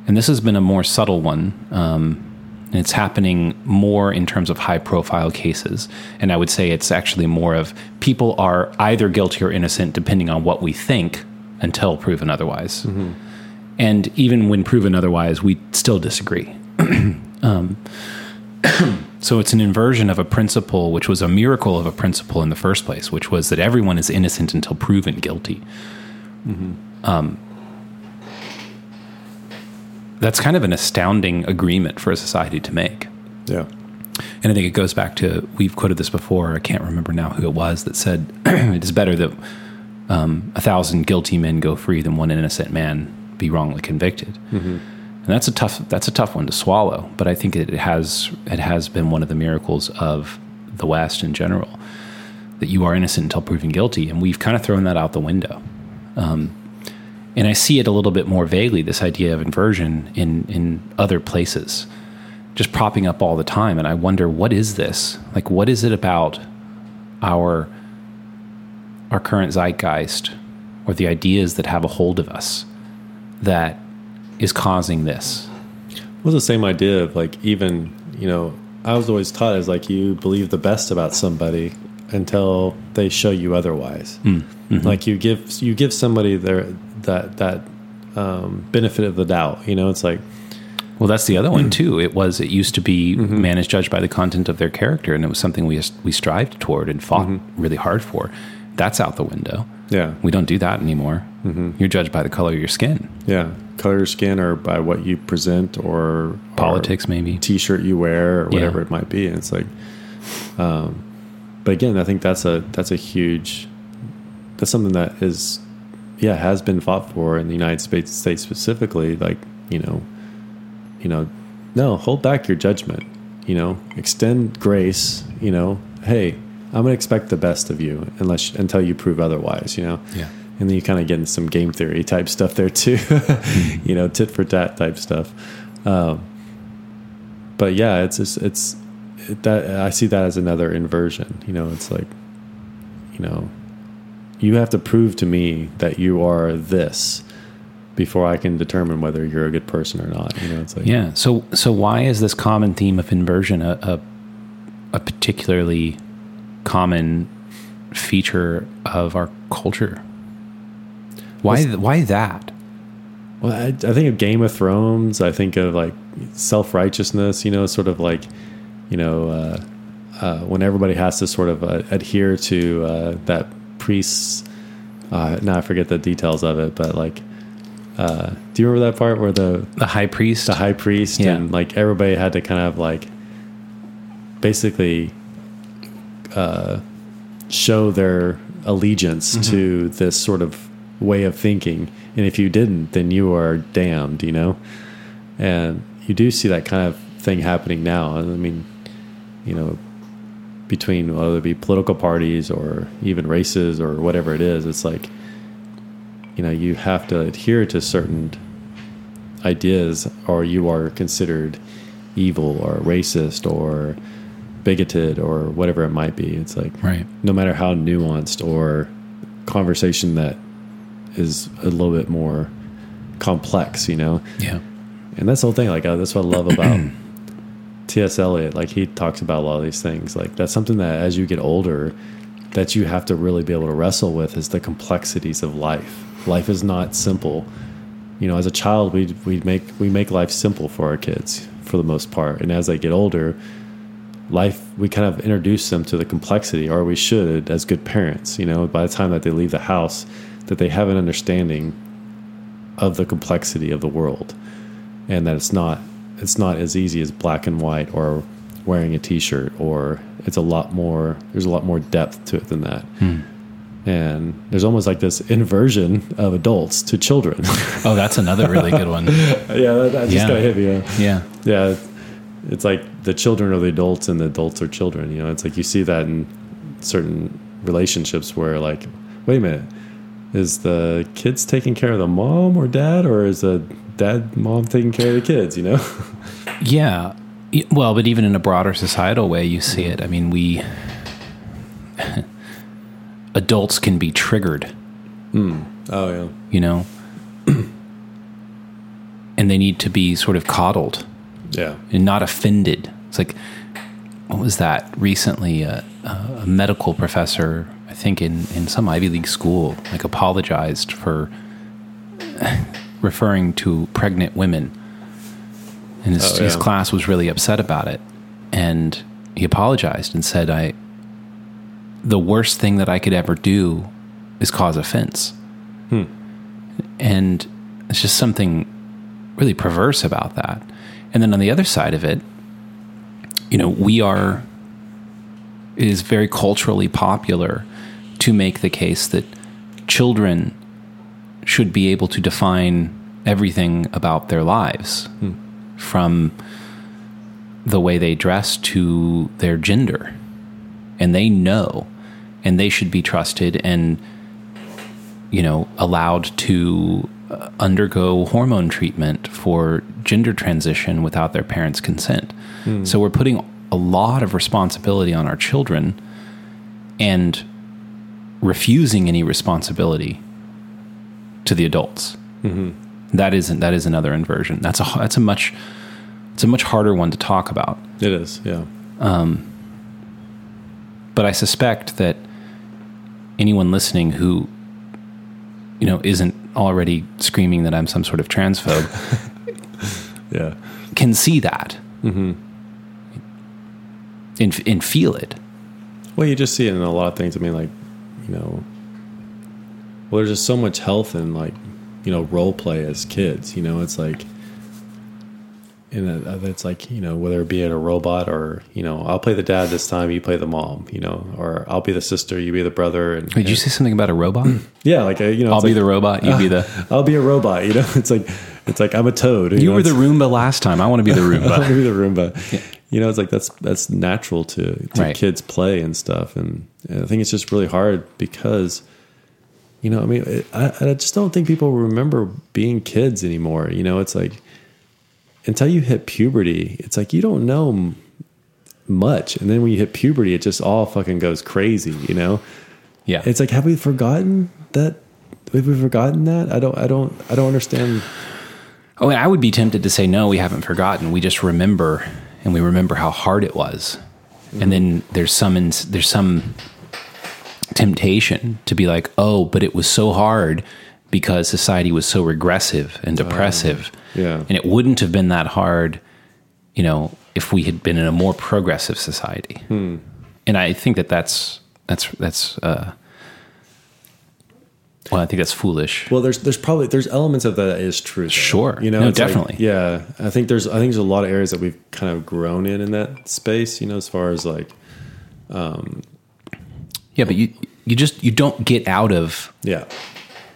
And this has been a more subtle one. Um, and it's happening more in terms of high profile cases. And I would say it's actually more of people are either guilty or innocent depending on what we think until proven otherwise. And even when proven otherwise, we still disagree. um, so it's an inversion of a principle, which was a miracle of a principle in the first place, which was that everyone is innocent until proven guilty. Um, that's kind of an astounding agreement for a society to make. Yeah. And I think it goes back to we've quoted this before. I can't remember now who it was that said it is better that um, a thousand guilty men go free than one innocent man be wrongly convicted. And that's a tough that's a tough one to swallow. But I think it has it has been one of the miracles of the West in general that you are innocent until proven guilty, and we've kind of thrown that out the window. Um, and I see it a little bit more vaguely. This idea of inversion in in other places just propping up all the time and i wonder what is this like what is it about our our current zeitgeist or the ideas that have a hold of us that is causing this? Was the same idea of like even you know I was always taught as like you believe the best about somebody until they show you otherwise. Mm, mm-hmm. Like you give you give somebody their that that um, benefit of the doubt. You know, it's like well that's the other one too. It was it used to be mm-hmm. man is judged by the content of their character and it was something we we strived toward and fought mm-hmm. really hard for. That's out the window. Yeah, we don't do that anymore. You're judged by the color of your skin. Yeah, color skin or by what you present or politics maybe T-shirt you wear or whatever Yeah. it might be. And it's like, um, but again, I think that's a that's a huge that's something that is yeah has been fought for in the United States states specifically. Like you know, you know, no, hold back your judgment. You know, extend grace. You know, hey, I'm gonna expect the best of you unless until you prove otherwise. You know, Yeah. And then you kind of get into some game theory type stuff there too. you know, tit for tat type stuff. Um, but yeah, it's just it's it, that I see that as another inversion. You know, it's like, you know, you have to prove to me that you are this before I can determine whether you're a good person or not. You know, it's like Yeah. So so why is this common theme of inversion a a, a particularly common feature of our culture? Why why that? Well, I, I think of Game of Thrones. I think of like self righteousness. You know, sort of like, you know, uh, uh, when everybody has to sort of uh, adhere to uh, that priest's. Uh, now I forget the details of it, but like, uh, do you remember that part where the The high priest? the high priest Yeah. and like everybody had to kind of like basically uh, show their allegiance Mm-hmm. to this sort of way of thinking. And if you didn't then you are damned you know? And you do see that kind of thing happening now. I mean you know between whether it be political parties or even races or whatever it is it's like you know you have to adhere to certain ideas or you are considered evil or racist or bigoted or whatever it might be. It's like Right. no matter how nuanced or conversation that is a little bit more complex you know Yeah. And that's the whole thing. Like uh, that's what I love about T.S. Eliot. Like he talks about a lot of these things. Like that's something that as you get older, that you have to really be able to wrestle with is the complexities of life. Life is not simple. You know, as a child, we we make we make life simple for our kids for the most part, and as they get older, life we kind of introduce them to the complexity, or we should as good parents. You know, by the time that they leave the house, that they have an understanding of the complexity of the world, and that it's not it's not as easy as black and white or wearing a t-shirt or it's a lot more there's a lot more depth to it than that hmm. and there's almost like this inversion of adults to children Oh, that's another really good one. yeah that, that just Yeah. of hit me yeah. Yeah. yeah it's like the children are the adults and the adults are children you know it's like you see that in certain relationships where like wait a minute is the kids taking care of the mom or dad or is the dad mom taking care of the kids you know Yeah. Well, but even in a broader societal way, you see it. I mean, we adults can be triggered, oh yeah you know, and they need to be sort of coddled yeah and not offended. It's like, what was that recently? Uh, a medical professor, I think in, in some Ivy League school, like apologized for referring to pregnant women. And his, Oh, his class was really upset about it. And he apologized and said, I, the worst thing that I could ever do is cause offense. Hmm. And it's just something really perverse about that. And then on the other side of it, you know, we are, is very culturally popular to make the case that children should be able to define everything about their lives from the way they dress to their gender. And they know, and they should be trusted and, you know, allowed to uh, undergo hormone treatment for gender transition without their parents' consent. So we're putting a lot of responsibility on our children and refusing any responsibility to the adults. Mm-hmm. That isn't that is another inversion. That's a that's a much it's a much harder one to talk about. it is yeah um, But I suspect that anyone listening who you know isn't already screaming that I'm some sort of transphobe yeah can see that mm-hmm. And, and feel it. Well, you just see it in a lot of things. I mean, like, you know, well, there's just so much health in like, you know, role play as kids. You know, it's like, and it- it's like, you know, whether it be in a robot or, you know, I'll play the dad this time, you play the mom, you know, or I'll be the sister, you be the brother, and Did you say something about a robot? yeah, like, uh, you know, I'll be like, the robot. You be the. I'll be a robot. You know, it's like, it's like I'm a toad. You know, were the Roomba last time. I want to be the I Roomba. want to be the Roomba. You know, it's like that's that's natural to to Right. kids play and stuff, and, and I think it's just really hard because, you know, I mean, it, I I just don't think people remember being kids anymore. You know, it's like until you hit puberty, it's like you don't know much, and then when you hit puberty, it just all fucking goes crazy. You know, Yeah. it's like have we forgotten that? Have we forgotten that? I don't. I don't. I don't understand. Oh, and I would be tempted to say, no, we haven't forgotten. We just remember, and we remember how hard it was. And then there's some ins- there's some temptation to be like, oh, but it was so hard because society was so regressive and depressive. yeah. And it wouldn't have been that hard, you know, if we had been in a more progressive society. And I think that that's that's that's uh, well, I think that's foolish. Well, there's there's probably there's elements of that that is true. though. Sure. you know, No, it's like- definitely. yeah, I think there's I think there's a lot of areas that we've kind of grown in in that space. You know, as far as like um, Yeah, but you you just you don't get out of yeah,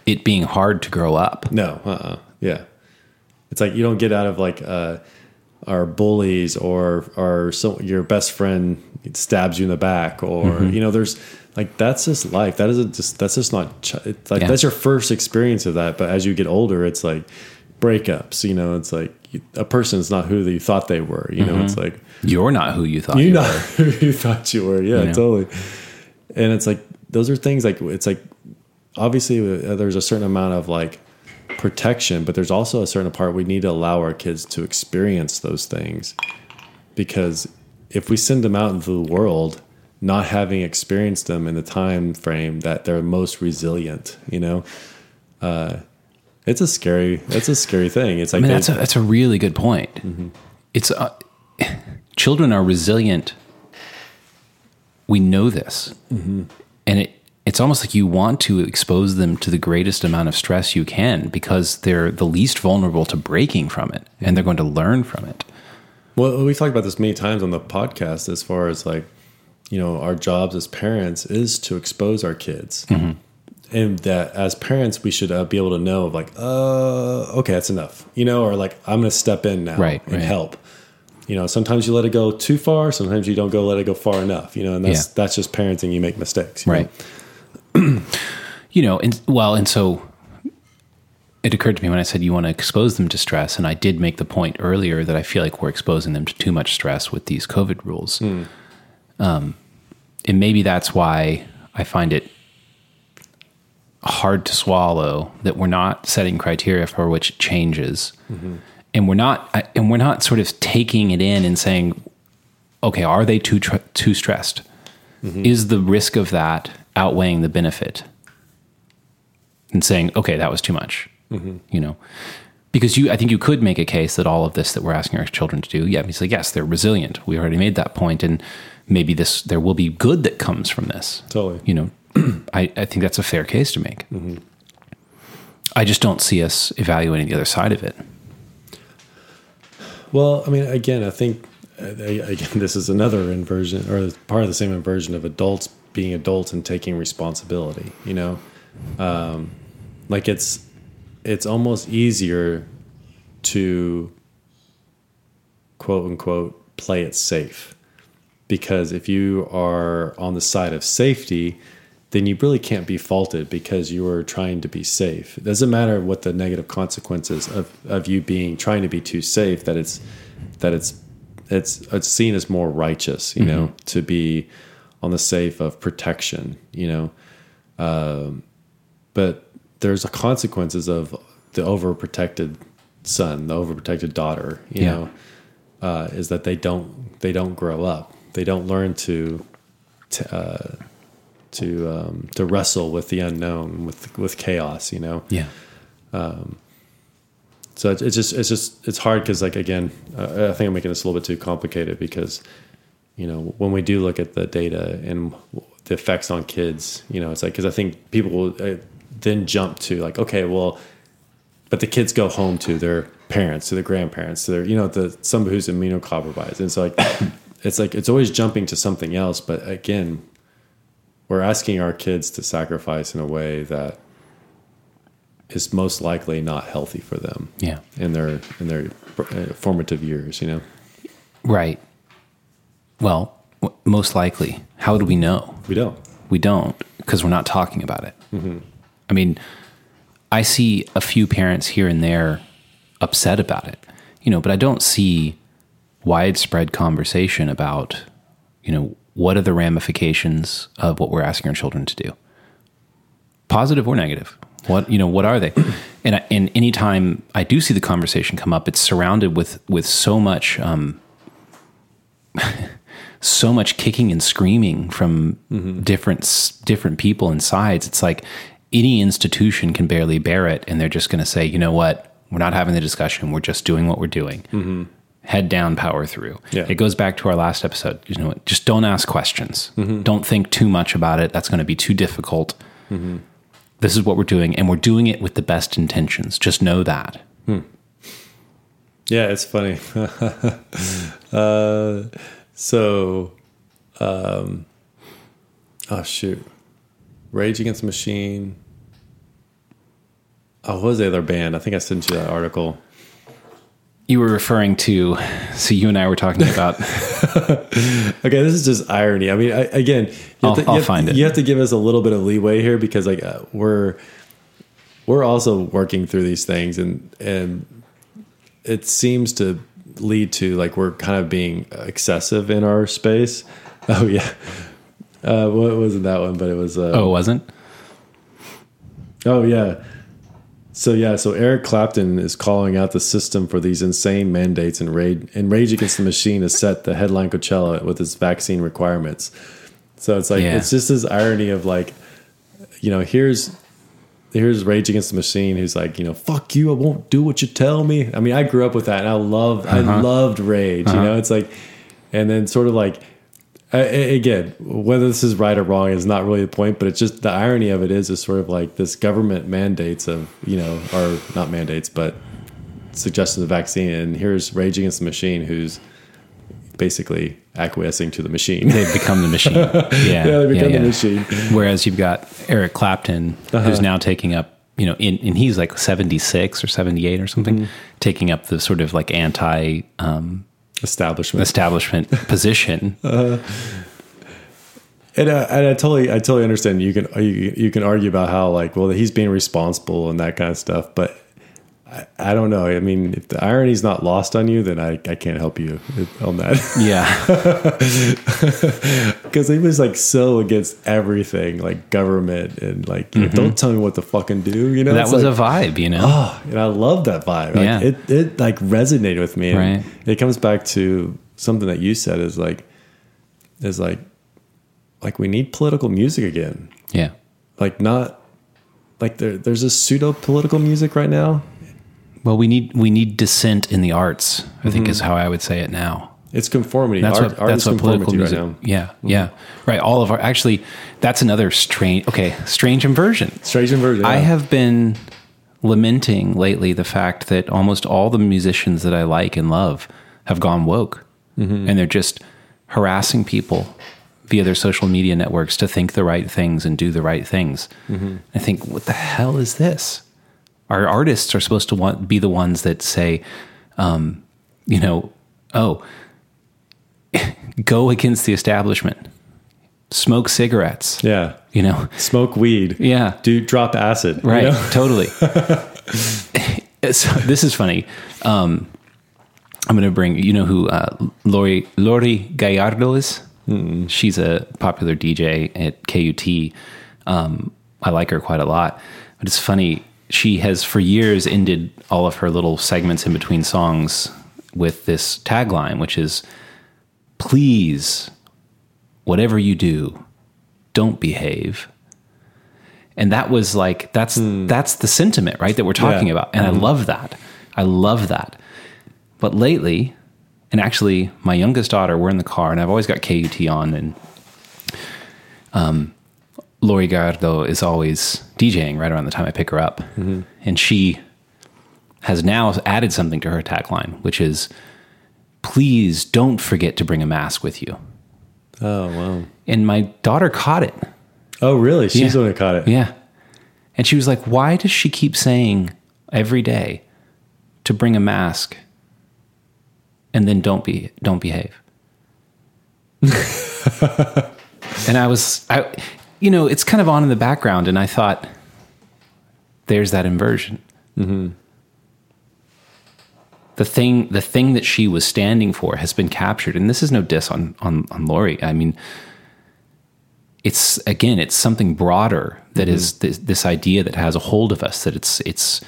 it being hard to grow up. no, uh, uh yeah, it's like you don't get out of like uh, our bullies or or so your best friend stabs you in the back or Mm-hmm. you know there's like that's just life. That isn't just that's just not ch- it's like Yeah. that's your first experience of that. But as you get older, it's like breakups. You know, it's like a person's not who you thought they were. You know, it's like You're not who you thought you you know were. who you thought you were. Yeah, You know? totally. And it's like those are things like it's like obviously uh, there's a certain amount of like protection, but there's also a certain part we need to allow our kids to experience those things because if we send them out into the world not having experienced them in the time frame that they're most resilient, you know, uh, it's a scary, it's a scary thing. It's like I mean, that's a, that's a really good point. It's uh, children are resilient. We know this, and it it's almost like you want to expose them to the greatest amount of stress you can because they're the least vulnerable to breaking from it, and they're going to learn from it. Well, we've talked about this many times on the podcast as far as like, you know, our jobs as parents is to expose our kids. And that as parents, we should uh, be able to know, like, uh, okay, that's enough, you know, or like, I'm going to step in now Right, and right. help. You know, sometimes you let it go too far, sometimes you don't go let it go far enough, you know, and that's Yeah. that's just parenting. You make mistakes, you know? You know, and well, and so it occurred to me when I said you want to expose them to stress, and I did make the point earlier that I feel like we're exposing them to too much stress with these COVID rules. Hmm. Um, and maybe that's why I find it hard to swallow that we're not setting criteria for which it changes, mm-hmm. and we're not, and we're not sort of taking it in and saying, okay, are they too tr- too stressed? Mm-hmm. Is the risk of that outweighing the benefit? And saying, okay, that was too much, mm-hmm. you know, because you, I think you could make a case that all of this that we're asking our children to do, yeah, it's like yes, they're resilient. We already made that point, and maybe this there will be good that comes from this. Totally. you know, I, I think that's a fair case to make. Mm-hmm. I just don't see us evaluating the other side of it. Well, I mean, again, I think again this is another inversion or part of the same inversion of adults being adults and taking responsibility. You know, um, like it's it's almost easier to quote unquote play it safe because if you are on the side of safety then you really can't be faulted because you are trying to be safe. It doesn't matter what the negative consequences of, of you being trying to be too safe that it's that it's it's it's seen as more righteous, you know, to be on the safe of protection, you know. Um, but there's the consequences of the overprotected son, the overprotected daughter, you Yeah. know, uh, is that they don't they don't grow up. They don't learn to to uh, to um, to wrestle with the unknown, with with chaos, you know. Yeah. Um, so it's, it's just it's just it's hard because like again, uh, I think I'm making this a little bit too complicated because you know when we do look at the data and the effects on kids, you know, it's like because I think people will uh, then jump to like okay, well, but the kids go home to their parents, to their grandparents, to their you know the somebody who's immunocompromised, and so like it's like it's always jumping to something else. But again, we're asking our kids to sacrifice in a way that is most likely not healthy for them Yeah. in their in their uh, formative years. You know, Right. Well, w- most likely. How do we know? we don't. We don't because we're not talking about it. I mean, I see a few parents here and there upset about it, you know, but I don't see widespread conversation about, you know, what are the ramifications of what we're asking our children to do, positive or negative. What you know, what are they? And I- and anytime I do see the conversation come up, it's surrounded with with so much um, so much kicking and screaming from mm-hmm. different s- different people and sides. It's like any institution can barely bear it, and they're just going to say, you know what, we're not having the discussion. We're just doing what we're doing. Mm-hmm. Head down, power through. Yeah. It goes back to our last episode. You know, what, just don't ask questions. Mm-hmm. Don't think too much about it. That's going to be too difficult. This is what we're doing, and we're doing it with the best intentions. Just know that. Hmm. Yeah, it's funny. uh, so, um, oh shoot, Rage Against the Machine. Oh, what was the other band? I think I sent you that article. You were referring to, so you and I were talking about Okay, this is just irony. I mean, I, again, you I'll- have, to, I'll have, find it. you have to give us a little bit of leeway here because, like, uh, we're we're also working through these things, and and it seems to lead to like we're kind of being excessive in our space. Oh yeah, uh, what wasn't that one? But it was. Uh, Oh, it wasn't? Oh yeah. So yeah, so Eric Clapton is calling out the system for these insane mandates, and Rage and Rage Against the Machine has set the headline Coachella with its vaccine requirements. So it's like Yeah. it's just this irony of like, you know, here's here's Rage Against the Machine, who's like, you know, fuck you, I won't do what you tell me. I mean, I grew up with that, and I loved I uh-huh. loved Rage. You uh-huh. know, it's like, and then sort of like. I- again, whether this is right or wrong is not really the point, but it's just the irony of it is is sort of like this government mandates of you know, or not mandates, but suggestions of vaccine, and here's Rage Against the Machine, who's basically acquiescing to the machine. They've become the machine. Yeah, yeah, they become yeah, the machine. Whereas you've got Eric Clapton, Uh-huh. who's now taking up, you know, in, and he's like 76 or 78 or something, Mm-hmm. taking up the sort of like anti um, Establishment. establishment position. And, uh, and I totally, I totally understand. You can, you, you can argue about how like, well, he's being responsible and that kind of stuff. But I, I don't know. I mean, if the irony's not lost on you, then I, I can't help you on that yeah. because he was like so against everything, like government and like, you know, don't tell me what to fucking do. You know, Mm-hmm. That It's was like, a vibe, you know? Oh, and I love that vibe. Like, Yeah. it it like resonated with me. Right. It comes back to something that you said is like is like like we need political music again. yeah. Like not like there there's a pseudo political music right now. Well, we need we need dissent in the arts. I think is how I would say it now. It's conformity. That's art, what art that's what political music. right now. Mm-hmm. Yeah, yeah, right. All of our actually, that's another strange. Okay, strange inversion. Strange inversion. I have been lamenting lately the fact that almost all the musicians that I like and love have gone woke, Mm-hmm. and they're just harassing people via their social media networks to think the right things and do the right things. Mm-hmm. I think, what the hell is this? Our artists are supposed to want be the ones that say, um, you know, oh, go against the establishment, smoke cigarettes, Yeah. you know, Smoke weed. yeah, Do drop acid. you Right, know? totally. so this is funny. Um, I'm going to bring you know who uh, Laurie Laurie Gallardo is. She's a popular DJ at KUT. Um, I like her quite a lot, but it's funny. She has for years ended all of her little segments in between songs with this tagline, which is "Please, whatever you do, don't behave." and that was like that's that's the sentiment right that we're talking Yeah. about. And i love that. I love that. But lately and actually my youngest daughter we're in the car and i've always got kut on and um laurie gardo is always djing right around the time i pick her up mm-hmm. and she has now added something to her tagline which is please don't forget to bring a mask with you Oh wow. and my daughter caught it Oh really? She's Yeah. the one that caught it. Yeah. And she was like, why does she keep saying every day to bring a mask and then don't be don't behave? and I was I you know, it's kind of on in the background and I thought there's that inversion. Mm-hmm. The thing the thing that she was standing for has been captured. And this is no diss on on, on Laurie. I mean, it's again it's something broader that is mm-hmm. this, this idea that has a hold of us that it's it's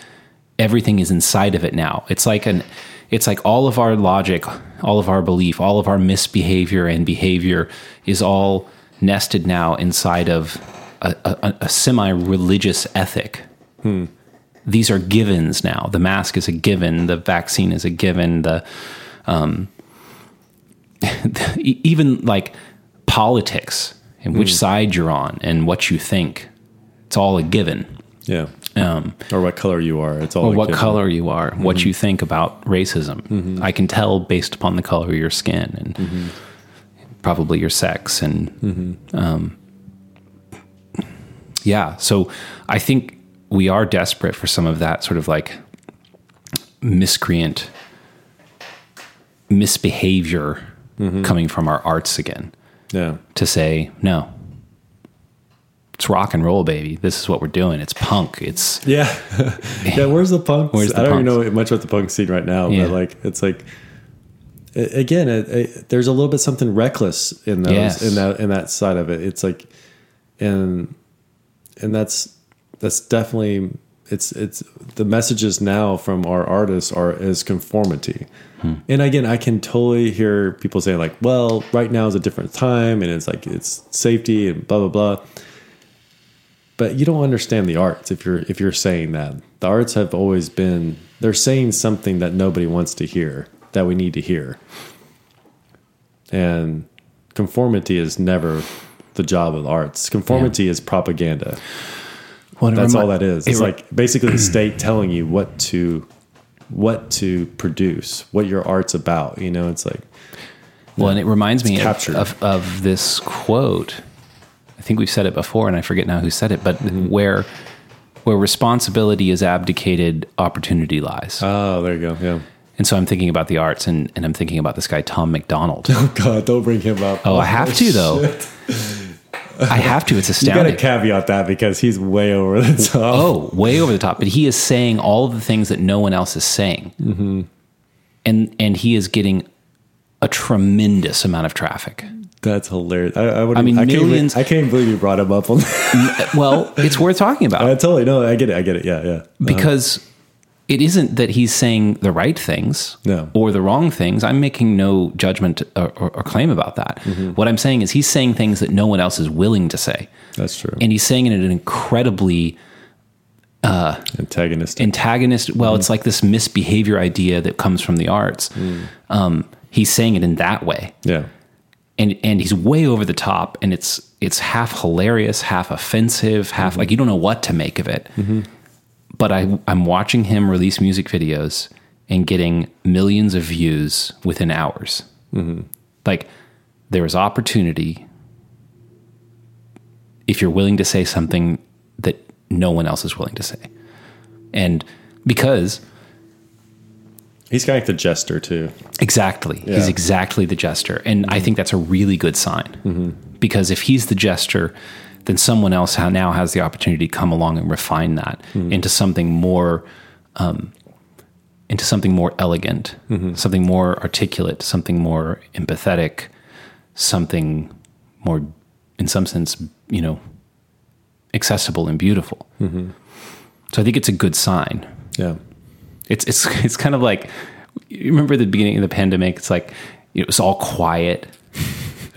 everything is inside of it now it's like an it's like all of our logic all of our belief all of our misbehavior and behavior is all nested now inside of a, a, a semi-religious ethic. Hmm. These are givens now. The mask is a given. The vaccine is a given. The um, e- even like politics and which hmm. side you're on and what you think it's all a given. Yeah. um, Or what color you are. It's all or a what given. color you are what mm-hmm. you think about racism. Mm-hmm. I can tell based upon the color of your skin and mm-hmm. Probably your sex and um, yeah so i think we are desperate for some of that sort of like miscreant misbehavior coming from our arts again Yeah. to say no it's rock and roll baby this is what we're doing it's punk it's Yeah. yeah. Where's the punk? I don't even know much about the punk scene right now, Yeah. but like, it's like, again, it, it, there's a little bit something reckless in those, Yes. in that, in that side of it. It's like, and, and that's, that's definitely it's it's the messages now from our artists are is conformity. Hmm. And again, I can totally hear people saying like, "Well, right now is a different time, and it's like it's safety and blah blah blah." But you don't understand the arts if you're if you're saying that. The arts have always been they're saying something that nobody wants to hear that we need to hear. And conformity is never the job of the arts. Conformity is propaganda. Well, That's remi- all that is. it It's re- like basically the state telling you what to what to produce, what your art's about. You know, it's like Well, and it reminds me of, of, of this quote. I think we've said it before, and I forget now who said it, but mm-hmm. where where responsibility is abdicated, opportunity lies. oh, there you go. Yeah. And so I'm thinking about the arts, and, and I'm thinking about this guy Tom MacDonald. Oh God, don't bring him up. Oh, I have to though. I have to. It's astounding. You got to caveat that because he's way over the top. Oh, way over the top. But he is saying all of the things that no one else is saying, Mm-hmm. and and he is getting a tremendous amount of traffic. That's hilarious. I, I, would, I mean, I can't millions- I can't believe you brought him up on that. Well, it's worth talking about. I totally know. I get it. I get it. Yeah, yeah. because it isn't that he's saying the right things No. or the wrong things. I'm making no judgment or, or, or claim about that. Mm-hmm. What I'm saying is he's saying things that no one else is willing to say, That's true. and he's saying it in an incredibly uh, Antagonistic. antagonist. Well, it's mm. like this misbehavior idea that comes from the arts. Mm. Um, he's saying it in that way, yeah. and and he's way over the top, and it's it's half hilarious, half offensive, half mm-hmm. like you don't know what to make of it. Mm-hmm. But I I'm watching him release music videos and getting millions of views within hours. Mm-hmm. Like there is opportunity if you're willing to say something that no one else is willing to say, and because He's kind of like the jester too. Exactly. He's exactly the jester. And I mm-hmm. think that's a really good sign. Mm-hmm. Because if he's the jester, then someone else now has the opportunity to come along and refine that mm-hmm. into something more um, into something more elegant, mm-hmm. something more articulate, something more empathetic, something more in some sense, you know, accessible and beautiful. Mm-hmm. So I think it's a good sign. Yeah. It's it's it's kind of like you remember the beginning of the pandemic. It's like it was all quiet.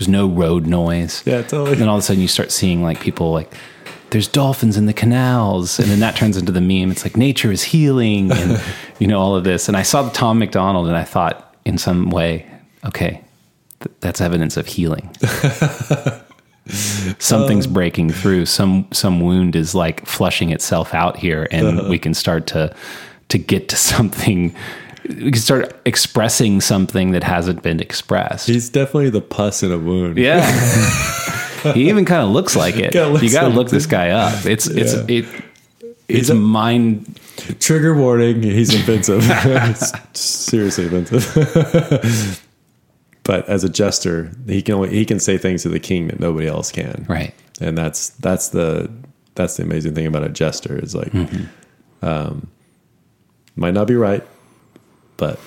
There's no road noise. Yeah, totally. And then all of a sudden you start seeing like people like there's dolphins in the canals, and then that turns into the meme. It's like nature is healing, and you know all of this. And I saw the Tom MacDonald, and I thought in some way, okay, th- that's evidence of healing. Something's uh. breaking through. Some some wound is like flushing itself out here, and uh-huh. we can start to to get to something. We can start expressing something that hasn't been expressed. He's definitely the pus in a wound. Yeah. he even kind of looks like it. Kinda looks you got to like look it. this guy up. It's it's Yeah. it it's a- mind Trigger warning. He's offensive. Seriously offensive. but as a jester, he can only, he can say things to the king that nobody else can. right. and that's that's the that's the amazing thing about a jester is like Mm-hmm. um might not be right but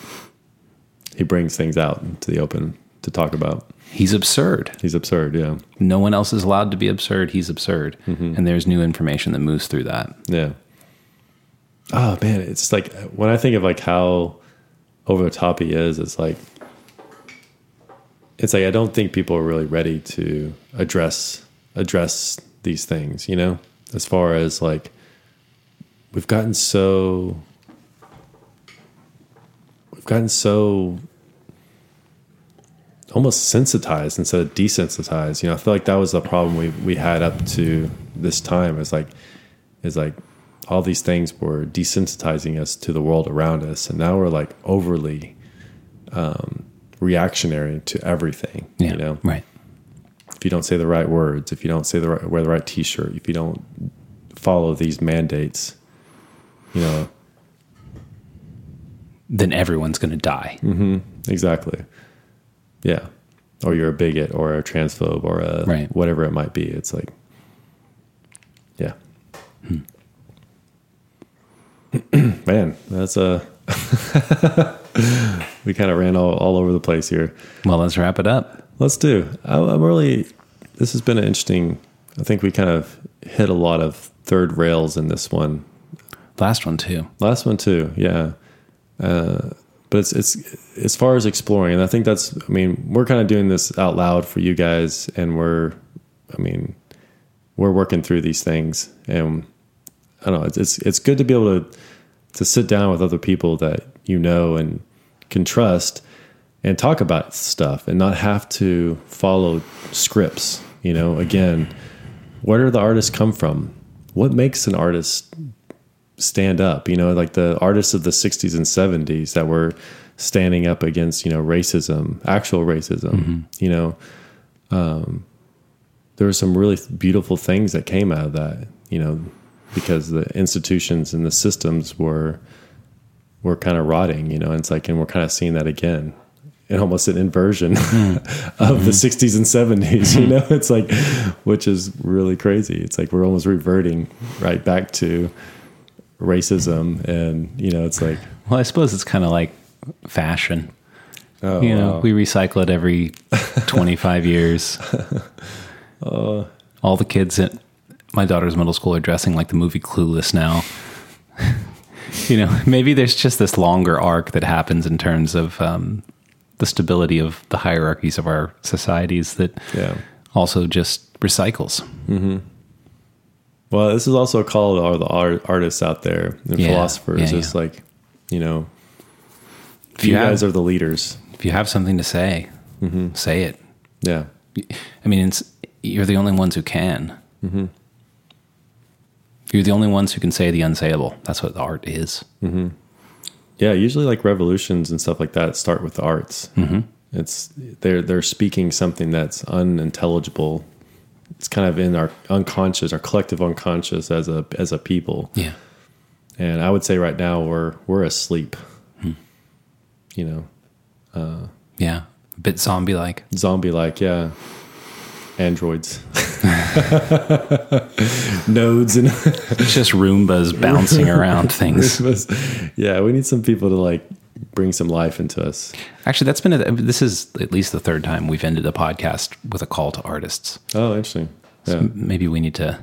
he brings things out into the open to talk about He's absurd. he's absurd yeah No one else is allowed to be absurd. He's absurd. Mm-hmm. And there's new information that moves through that. yeah oh man it's like when i think of like how over the top he is it's like it's like i don't think people are really ready to address address these things you know as far as like we've gotten so we've gotten so almost sensitized instead of desensitized you know i feel like that was the problem we we had up to this time is like is like all these things were desensitizing us to the world around us and now we're like overly um reactionary to everything Yeah. you know Right. if you don't say the right words, if you don't say the right, wear the right T-shirt, if you don't follow these mandates, you know Then everyone's going to die. Mm-hmm. exactly, yeah, or you're a bigot or a transphobe or a Right. whatever it might be. It's like, yeah, hmm. man, that's uh, a we kind of ran all, all over the place here. Well, let's wrap it up. Let's do. I, I'm really. This has been an interesting. I think we kind of hit a lot of third rails in this one. Last one too. Last one too, yeah. But it's it's as far as exploring, and I think that's. I mean, we're kind of doing this out loud for you guys, and we're, I mean, we're working through these things, and I don't know. It's it's, it's good to be able to to sit down with other people that you know and can trust, and talk about stuff, and not have to follow scripts. You know, again, where do the artists come from? What makes an artist stand up you know like the artists of the 60s and 70s that were standing up against you know racism actual racism mm-hmm. you know um, there were some really beautiful things that came out of that you know because the institutions and the systems were were kind of rotting you know and it's like and we're kind of seeing that again and almost an inversion mm-hmm. of the mm-hmm. 60s and 70s you know? It's like which is really crazy. It's like we're almost reverting right back to racism and you know it's like Well, I suppose it's kind of like fashion. oh you know, wow. we recycle it every 25 years. Uh. All the kids at my daughter's middle school are dressing like the movie Clueless now. you know, maybe there's just this longer arc that happens in terms of um, the stability of the hierarchies of our societies that yeah also just recycles. Well this is also a call to all the art, artists out there and Yeah, philosophers yeah, it's yeah. like you know If you, you have- guys are the leaders If you have something to say, mm-hmm. say it. yeah I mean, it's, you're the only ones who can. Mm-hmm. You're the only ones who can say the unsayable. That's what the art is. Mm-hmm. yeah usually like revolutions and stuff like that start with the arts mm-hmm. it's they're they're speaking something that's unintelligible it's kind of in our unconscious our collective unconscious as a as a people Yeah. and i would say right now we're we're asleep you know Uh, Yeah. A bit zombie like. zombie like yeah androids nodes and It's just Roombas bouncing around things. yeah we need some people to like bring some life into us Actually, that's been, a, this is at least the third time we've ended a podcast with a call to artists. oh interesting yeah Maybe we need to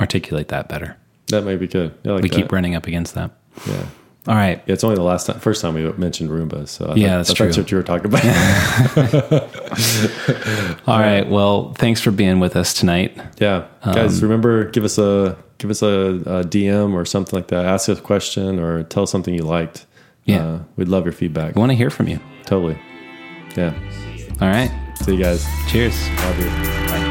articulate that better. that might be good like We that. keep running up against that. yeah All right. Yeah, it's only the last time, first time we mentioned Roomba. So I Yeah, thought- that's true. what you were talking about. All right. Well, thanks for being with us tonight. yeah, Um, guys, remember give us a give us a, a DM or something like that. Ask us a question or tell us something you liked. Yeah. uh, we'd love your feedback. We want to hear from you. Totally. Yeah. All right. See you guys. Cheers. Love you. Bye.